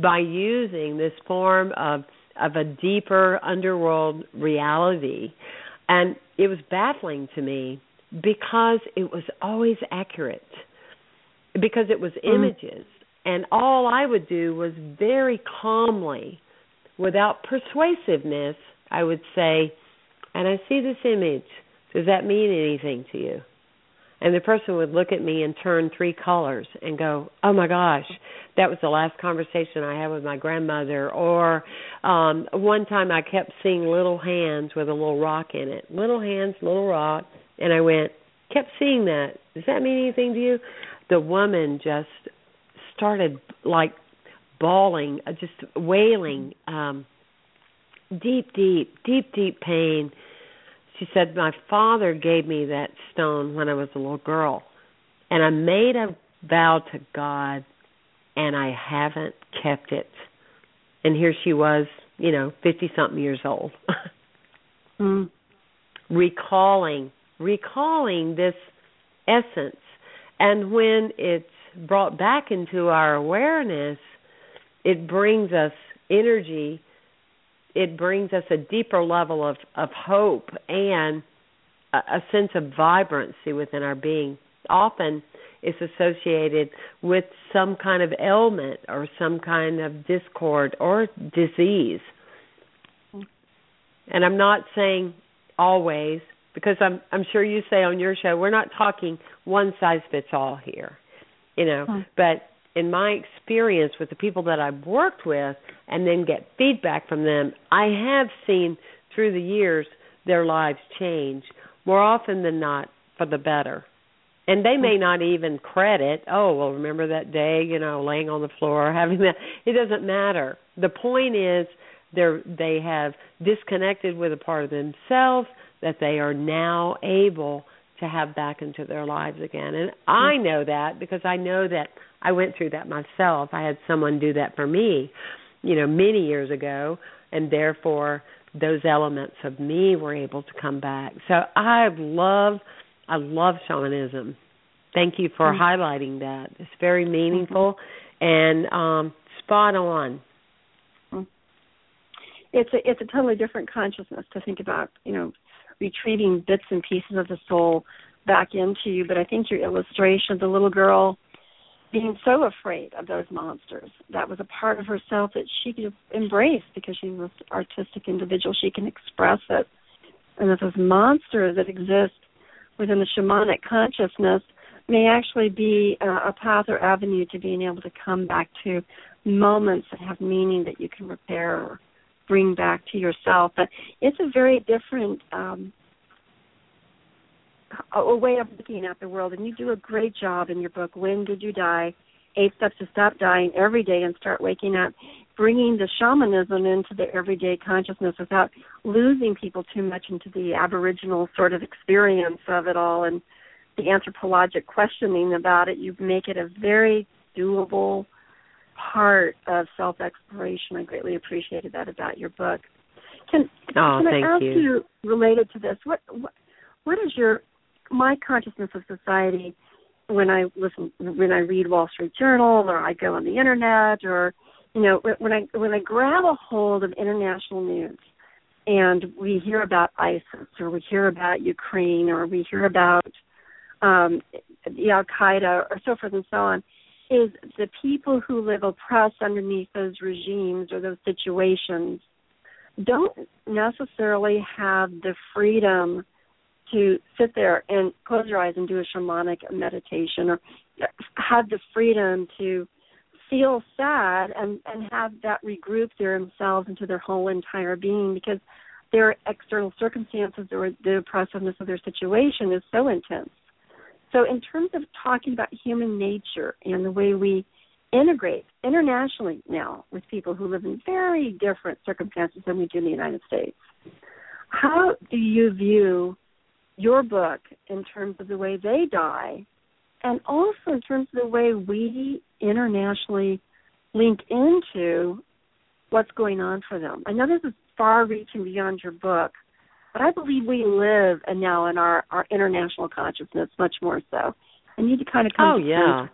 by using this form of of a deeper underworld reality and it was baffling to me because it was always accurate because it was mm. images. And all I would do was very calmly without persuasiveness I would say and I see this image. Does that mean anything to you? And the person would look at me and turn three colors and go oh my gosh that was the last conversation i had with my grandmother. Or um one time i kept seeing little hands with a little rock in it. Little hands little rock and i went kept seeing that does that mean anything to you the woman just started like bawling uh, just wailing um deep deep deep deep pain she said, My father gave me that stone when I was a little girl, and I made a vow to God, and I haven't kept it. And here she was, you know, 50 something years old. mm. Recalling, recalling this essence. And when it's brought back into our awareness, it brings us energy it brings us a deeper level of of hope and a, a sense of vibrancy within our being. Often it's associated with some kind of ailment or some kind of discord or disease. And I'm not saying always because I'm I'm sure you say on your show we're not talking one size fits all here. You know, but in my experience with the people that I've worked with and then get feedback from them, I have seen through the years their lives change more often than not for the better. And they may mm-hmm. not even credit, oh, well, remember that day, you know, laying on the floor, having that. It doesn't matter. The point is they're they have disconnected with a part of themselves that they are now able to have back into their lives again. And I know that because I know that I went through that myself. I had someone do that for me, you know, many years ago, and therefore those elements of me were able to come back. So I love I love shamanism. Thank you for mm-hmm. highlighting that. It's very meaningful mm-hmm. and um spot on. Mm-hmm. It's a it's a totally different consciousness to think about, you know, retrieving bits and pieces of the soul back into you. But I think your illustration of the little girl being so afraid of those monsters. That was a part of herself that she could embrace because she was an artistic individual. She can express it. And that those monsters that exist within the shamanic consciousness may actually be a, a path or avenue to being able to come back to moments that have meaning that you can repair or bring back to yourself. But it's a very different um, a way of looking at the world, and you do a great job in your book. When did you die? Eight steps to stop dying every day and start waking up, bringing the shamanism into the everyday consciousness without losing people too much into the aboriginal sort of experience of it all and the anthropologic questioning about it. You make it a very doable part of self exploration. I greatly appreciated that about your book. Can, oh, can I ask you. you related to this? What, what what is your my consciousness of society when I listen when I read Wall Street Journal or I go on the internet or you know when I when I grab a hold of international news and we hear about ISIS or we hear about Ukraine or we hear about um, the Al Qaeda or so forth and so on, is the people who live oppressed underneath those regimes or those situations don't necessarily have the freedom to sit there and close your eyes and do a shamanic meditation or have the freedom to feel sad and and have that regroup their themselves into their whole entire being because their external circumstances or the oppressiveness of their situation is so intense. So in terms of talking about human nature and the way we integrate internationally now with people who live in very different circumstances than we do in the United States, how do you view your book in terms of the way they die and also in terms of the way we internationally link into what's going on for them. I know this is far reaching beyond your book, but I believe we live and now in our, our international consciousness much more so. I need to kind of come Oh yeah.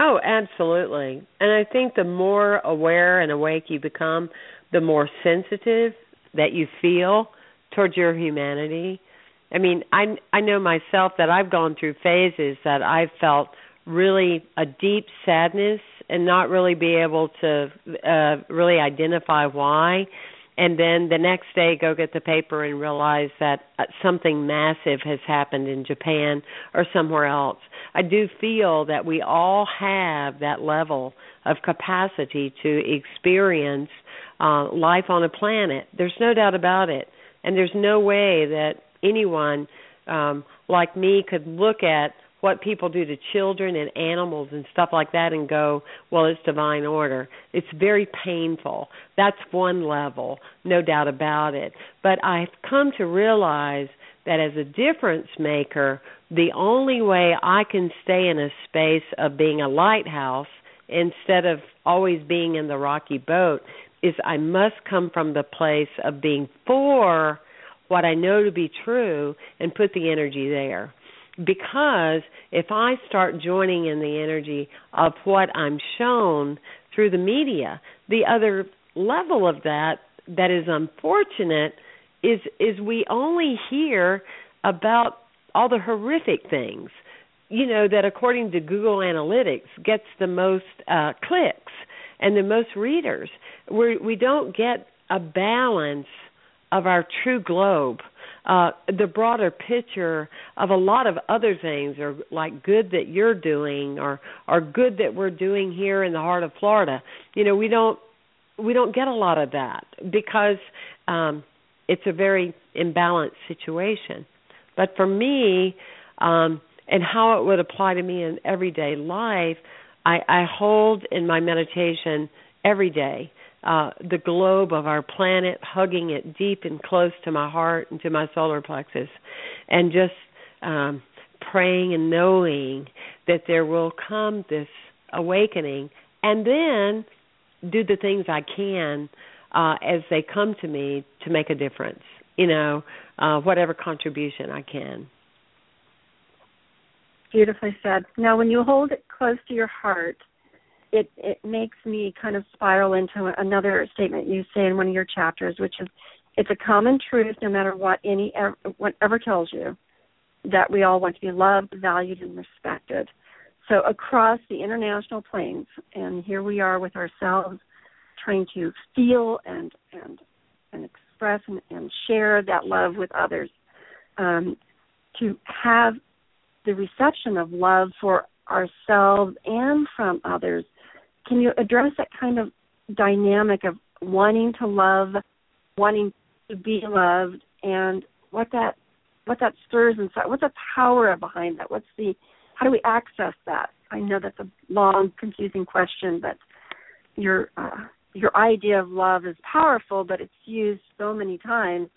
Oh, absolutely. And I think the more aware and awake you become, the more sensitive that you feel towards your humanity. I mean, I I know myself that I've gone through phases that I've felt really a deep sadness and not really be able to uh really identify why and then the next day go get the paper and realize that uh, something massive has happened in Japan or somewhere else. I do feel that we all have that level of capacity to experience uh, life on a planet. There's no doubt about it. And there's no way that anyone um, like me could look at what people do to children and animals and stuff like that and go, well, it's divine order. It's very painful. That's one level, no doubt about it. But I've come to realize that as a difference maker, the only way I can stay in a space of being a lighthouse instead of always being in the rocky boat is I must come from the place of being for what I know to be true and put the energy there because if I start joining in the energy of what I'm shown through the media, the other level of that that is unfortunate is is we only hear about all the horrific things you know that according to Google Analytics gets the most uh clicks and the most readers. We we don't get a balance of our true globe uh, the broader picture of a lot of other things, or like good that you're doing, or or good that we're doing here in the heart of Florida. You know, we don't we don't get a lot of that because um, it's a very imbalanced situation. But for me, um, and how it would apply to me in everyday life, I, I hold in my meditation every day uh, the globe of our planet, hugging it deep and close to my heart and to my solar plexus, and just um, praying and knowing that there will come this awakening, and then do the things I can uh, as they come to me to make a difference. You know, uh, whatever contribution I can. Beautifully said. Now, when you hold it close to your heart, it it makes me kind of spiral into another statement you say in one of your chapters, which is it's a common truth, no matter what any whatever tells you, that we all want to be loved, valued, and respected. So across the international planes, and here we are with ourselves, trying to feel and and and express and, and share that love with others. Um, to have the reception of love for ourselves and from others can you address that kind of dynamic of wanting to love, wanting to be loved, and what that what that stirs inside? What's the power behind that? What's the how do we access that? I know that's a long, confusing question, but your uh, your idea of love is powerful, but it's used so many times,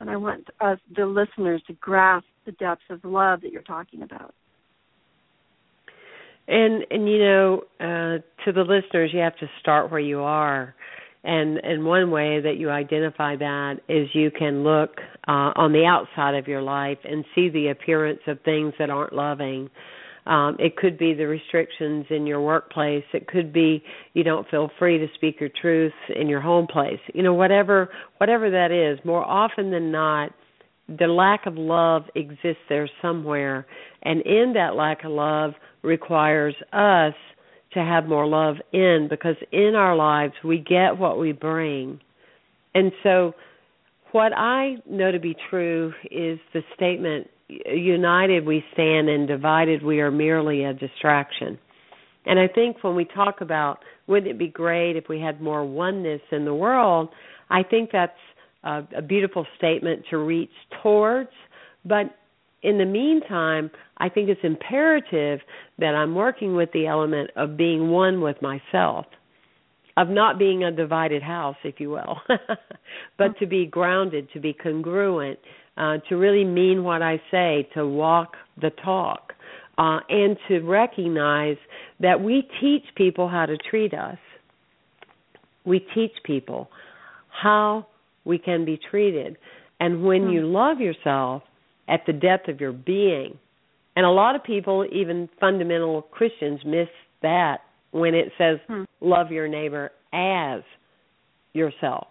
and I want us, the listeners, to grasp the depths of love that you're talking about. And and you know, uh, to the listeners, you have to start where you are. And and one way that you identify that is you can look uh, on the outside of your life and see the appearance of things that aren't loving. Um, it could be the restrictions in your workplace. It could be you don't feel free to speak your truth in your home place. You know, whatever whatever that is. More often than not, the lack of love exists there somewhere, and in that lack of love requires us to have more love in because in our lives we get what we bring. And so what I know to be true is the statement united we stand and divided we are merely a distraction. And I think when we talk about wouldn't it be great if we had more oneness in the world, I think that's a, a beautiful statement to reach towards, but in the meantime, I think it's imperative that I'm working with the element of being one with myself, of not being a divided house, if you will, but to be grounded, to be congruent, uh, to really mean what I say, to walk the talk, uh, and to recognize that we teach people how to treat us. We teach people how we can be treated. And when you hmm. love yourself, at the depth of your being. And a lot of people, even fundamental Christians, miss that when it says hmm. love your neighbor as yourself.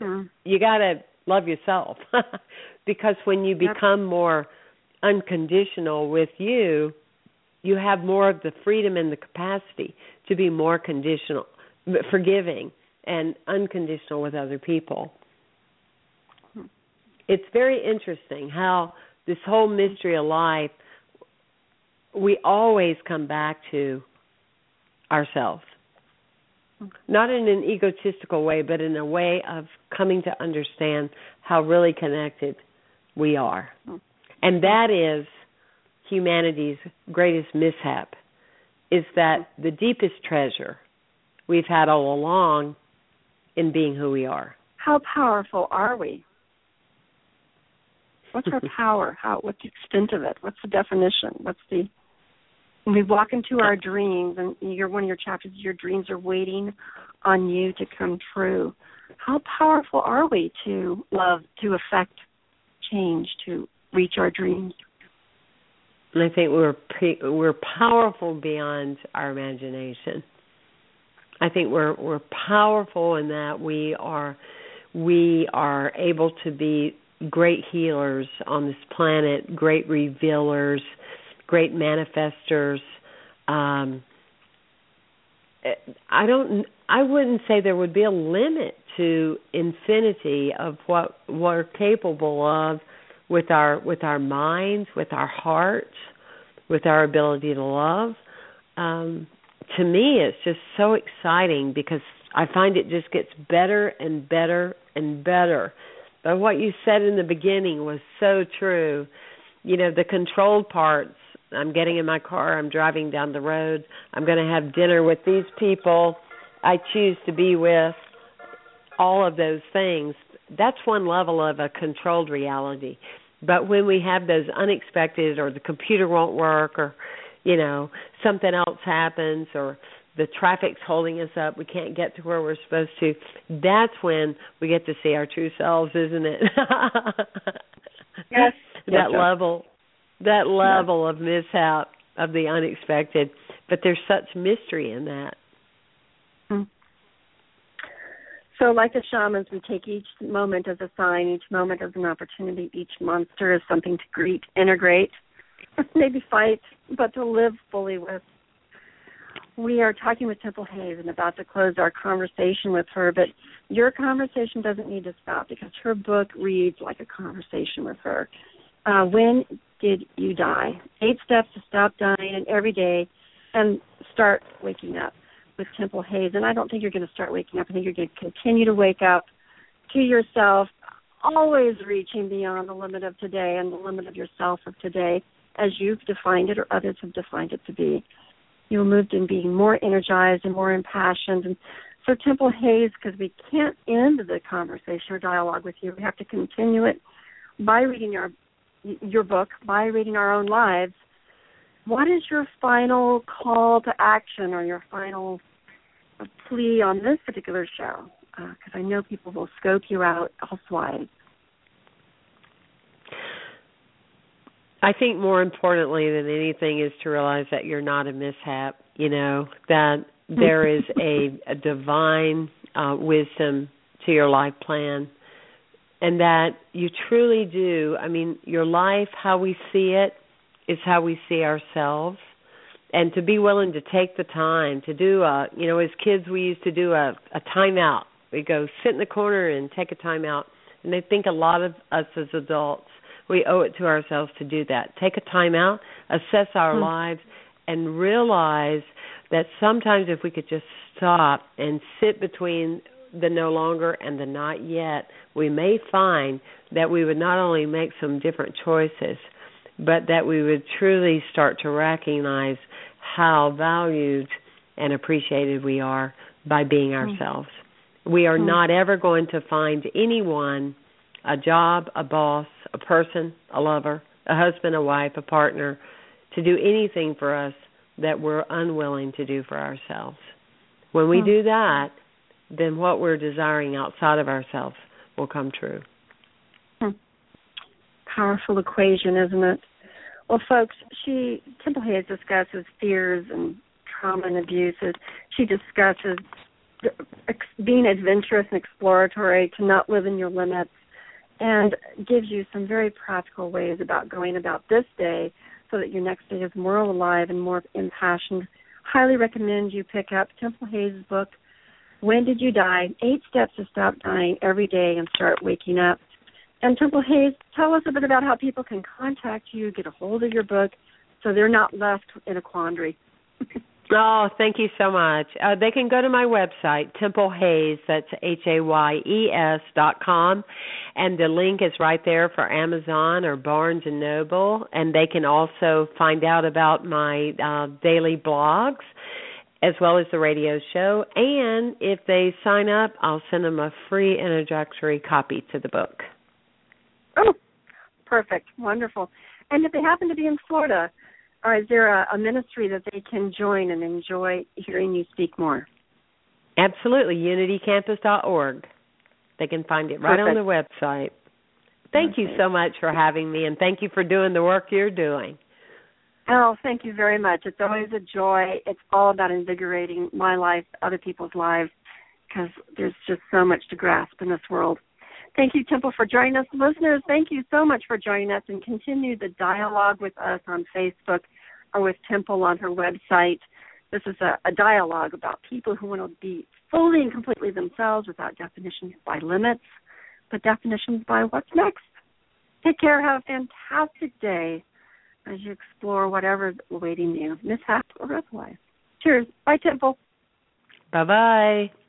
Mm. You got to love yourself because when you become more unconditional with you, you have more of the freedom and the capacity to be more conditional, forgiving and unconditional with other people. It's very interesting how this whole mystery of life we always come back to ourselves. Not in an egotistical way, but in a way of coming to understand how really connected we are. Hmm. And that is humanity's greatest mishap is that hmm. the deepest treasure we've had all along in being who we are. How powerful are we? What's our power? How? What's the extent of it? What's the definition? What's the? When we walk into our dreams, and your one of your chapters, your dreams are waiting on you to come true. How powerful are we to love, to affect change, to reach our dreams? I think we're pre- we're powerful beyond our imagination. I think we're we're powerful in that we are we are able to be great healers on this planet, great revealers, great manifestors. Um, I don't. I wouldn't say there would be a limit to infinity of what we're capable of with our with our minds, with our hearts, with our ability to love. Um, to me, it's just so exciting because I find it just gets better and better and better. But what you said in the beginning was so true. You know, the controlled parts. I'm getting in my car. I'm driving down the road. I'm going to have dinner with these people. I choose to be with. All of those things. That's one level of a controlled reality. But when we have those unexpected, or the computer won't work, or you know something else happens, or the traffic's holding us up, we can't get to where we're supposed to. That's when we get to see our true selves, isn't it? Yes. that Yes, yes. level, that level of mishap of the unexpected. But there's such mystery in that. Mm-hmm. So, like the shamans, we take each moment as a sign, each moment as an opportunity, each monster as something to greet, integrate, maybe fight, but to live fully with. We are talking with Temple Hayes and about to close our conversation with her, but your conversation doesn't need to stop because her book reads like a conversation with her. Uh, when did you die? Eight steps to stop dying and every day and start waking up with Temple Hayes. And I don't think you're going to start waking up. I think you're going to continue to wake up to yourself, always reaching beyond the limit of today and the limit of yourself of today as you've defined it or others have defined it to be. You moved in being more energized and more impassioned. And so, Temple Hayes, because we can't end the conversation or dialogue with you, we have to continue it by reading your your book, by reading our own lives. What is your final call to action or your final uh, plea on this particular show? Because I know people will scope you out elsewise. I think more importantly than anything is to realize that you're not a mishap. You know that there is a, a divine uh, wisdom to your life plan, and that you truly do. I mean, your life, how we see it, is how we see ourselves. And to be willing to take the time to do a, you know, as kids we used to do a a timeout. We go sit in the corner and take a timeout. And I think a lot of us as adults we owe it to ourselves to do that. Take a time out, assess our Hmm. lives, and realize that sometimes if we could just stop and sit between the no longer and the not yet, we may find that we would not only make some different choices, but that we would truly start to recognize how valued and appreciated we are by being ourselves. We are Hmm. not ever going to find anyone a job, a boss, a person, a lover, a husband, a wife, a partner to do anything for us that we're unwilling to do for ourselves. When we Hmm. do that, then what we're desiring outside of ourselves will come true. Powerful equation, isn't it? Well, folks, she Temple Hayes discusses fears and trauma and abuses. She discusses being adventurous and exploratory, to not live in your limits, and gives you some very practical ways about going about this day so that your next day is more alive and more impassioned. Highly recommend you pick up Temple Hayes' book, When Did You Die? Eight Steps to Stop Dying Every Day and Start Waking Up. And Temple Hayes, tell us a bit about how people can contact you, get a hold of your book, so they're not left in a quandary. Oh, thank you so much. Uh, they can go to my website, Temple Hayes, that's H A Y E S dot com, and the link is right there for Amazon or Barnes and Noble, and they can also find out about my uh, daily blogs as well as the radio show. And if they sign up, I'll send them a free introductory copy to the book. Oh, perfect, wonderful. And if they happen to be in Florida, or is there a, a ministry that they can join and enjoy hearing you speak more? Absolutely, unitycampus.org. They can find it right Perfect. on the website. Thank you so much for having me, and thank you for doing the work you're doing. Oh, thank you very much. It's always a joy. It's all about invigorating my life, other people's lives, because there's just so much to grasp in this world. Thank you, Temple, for joining us. Listeners, thank you so much for joining us and continue the dialogue with us on Facebook or with Temple on her website. This is a, a dialogue about people who want to be fully and completely themselves without definitions by limits, but definitions by what's next. Take care. Have a fantastic day as you explore whatever's awaiting you, mishap or otherwise. Cheers. Bye, Temple. Bye bye.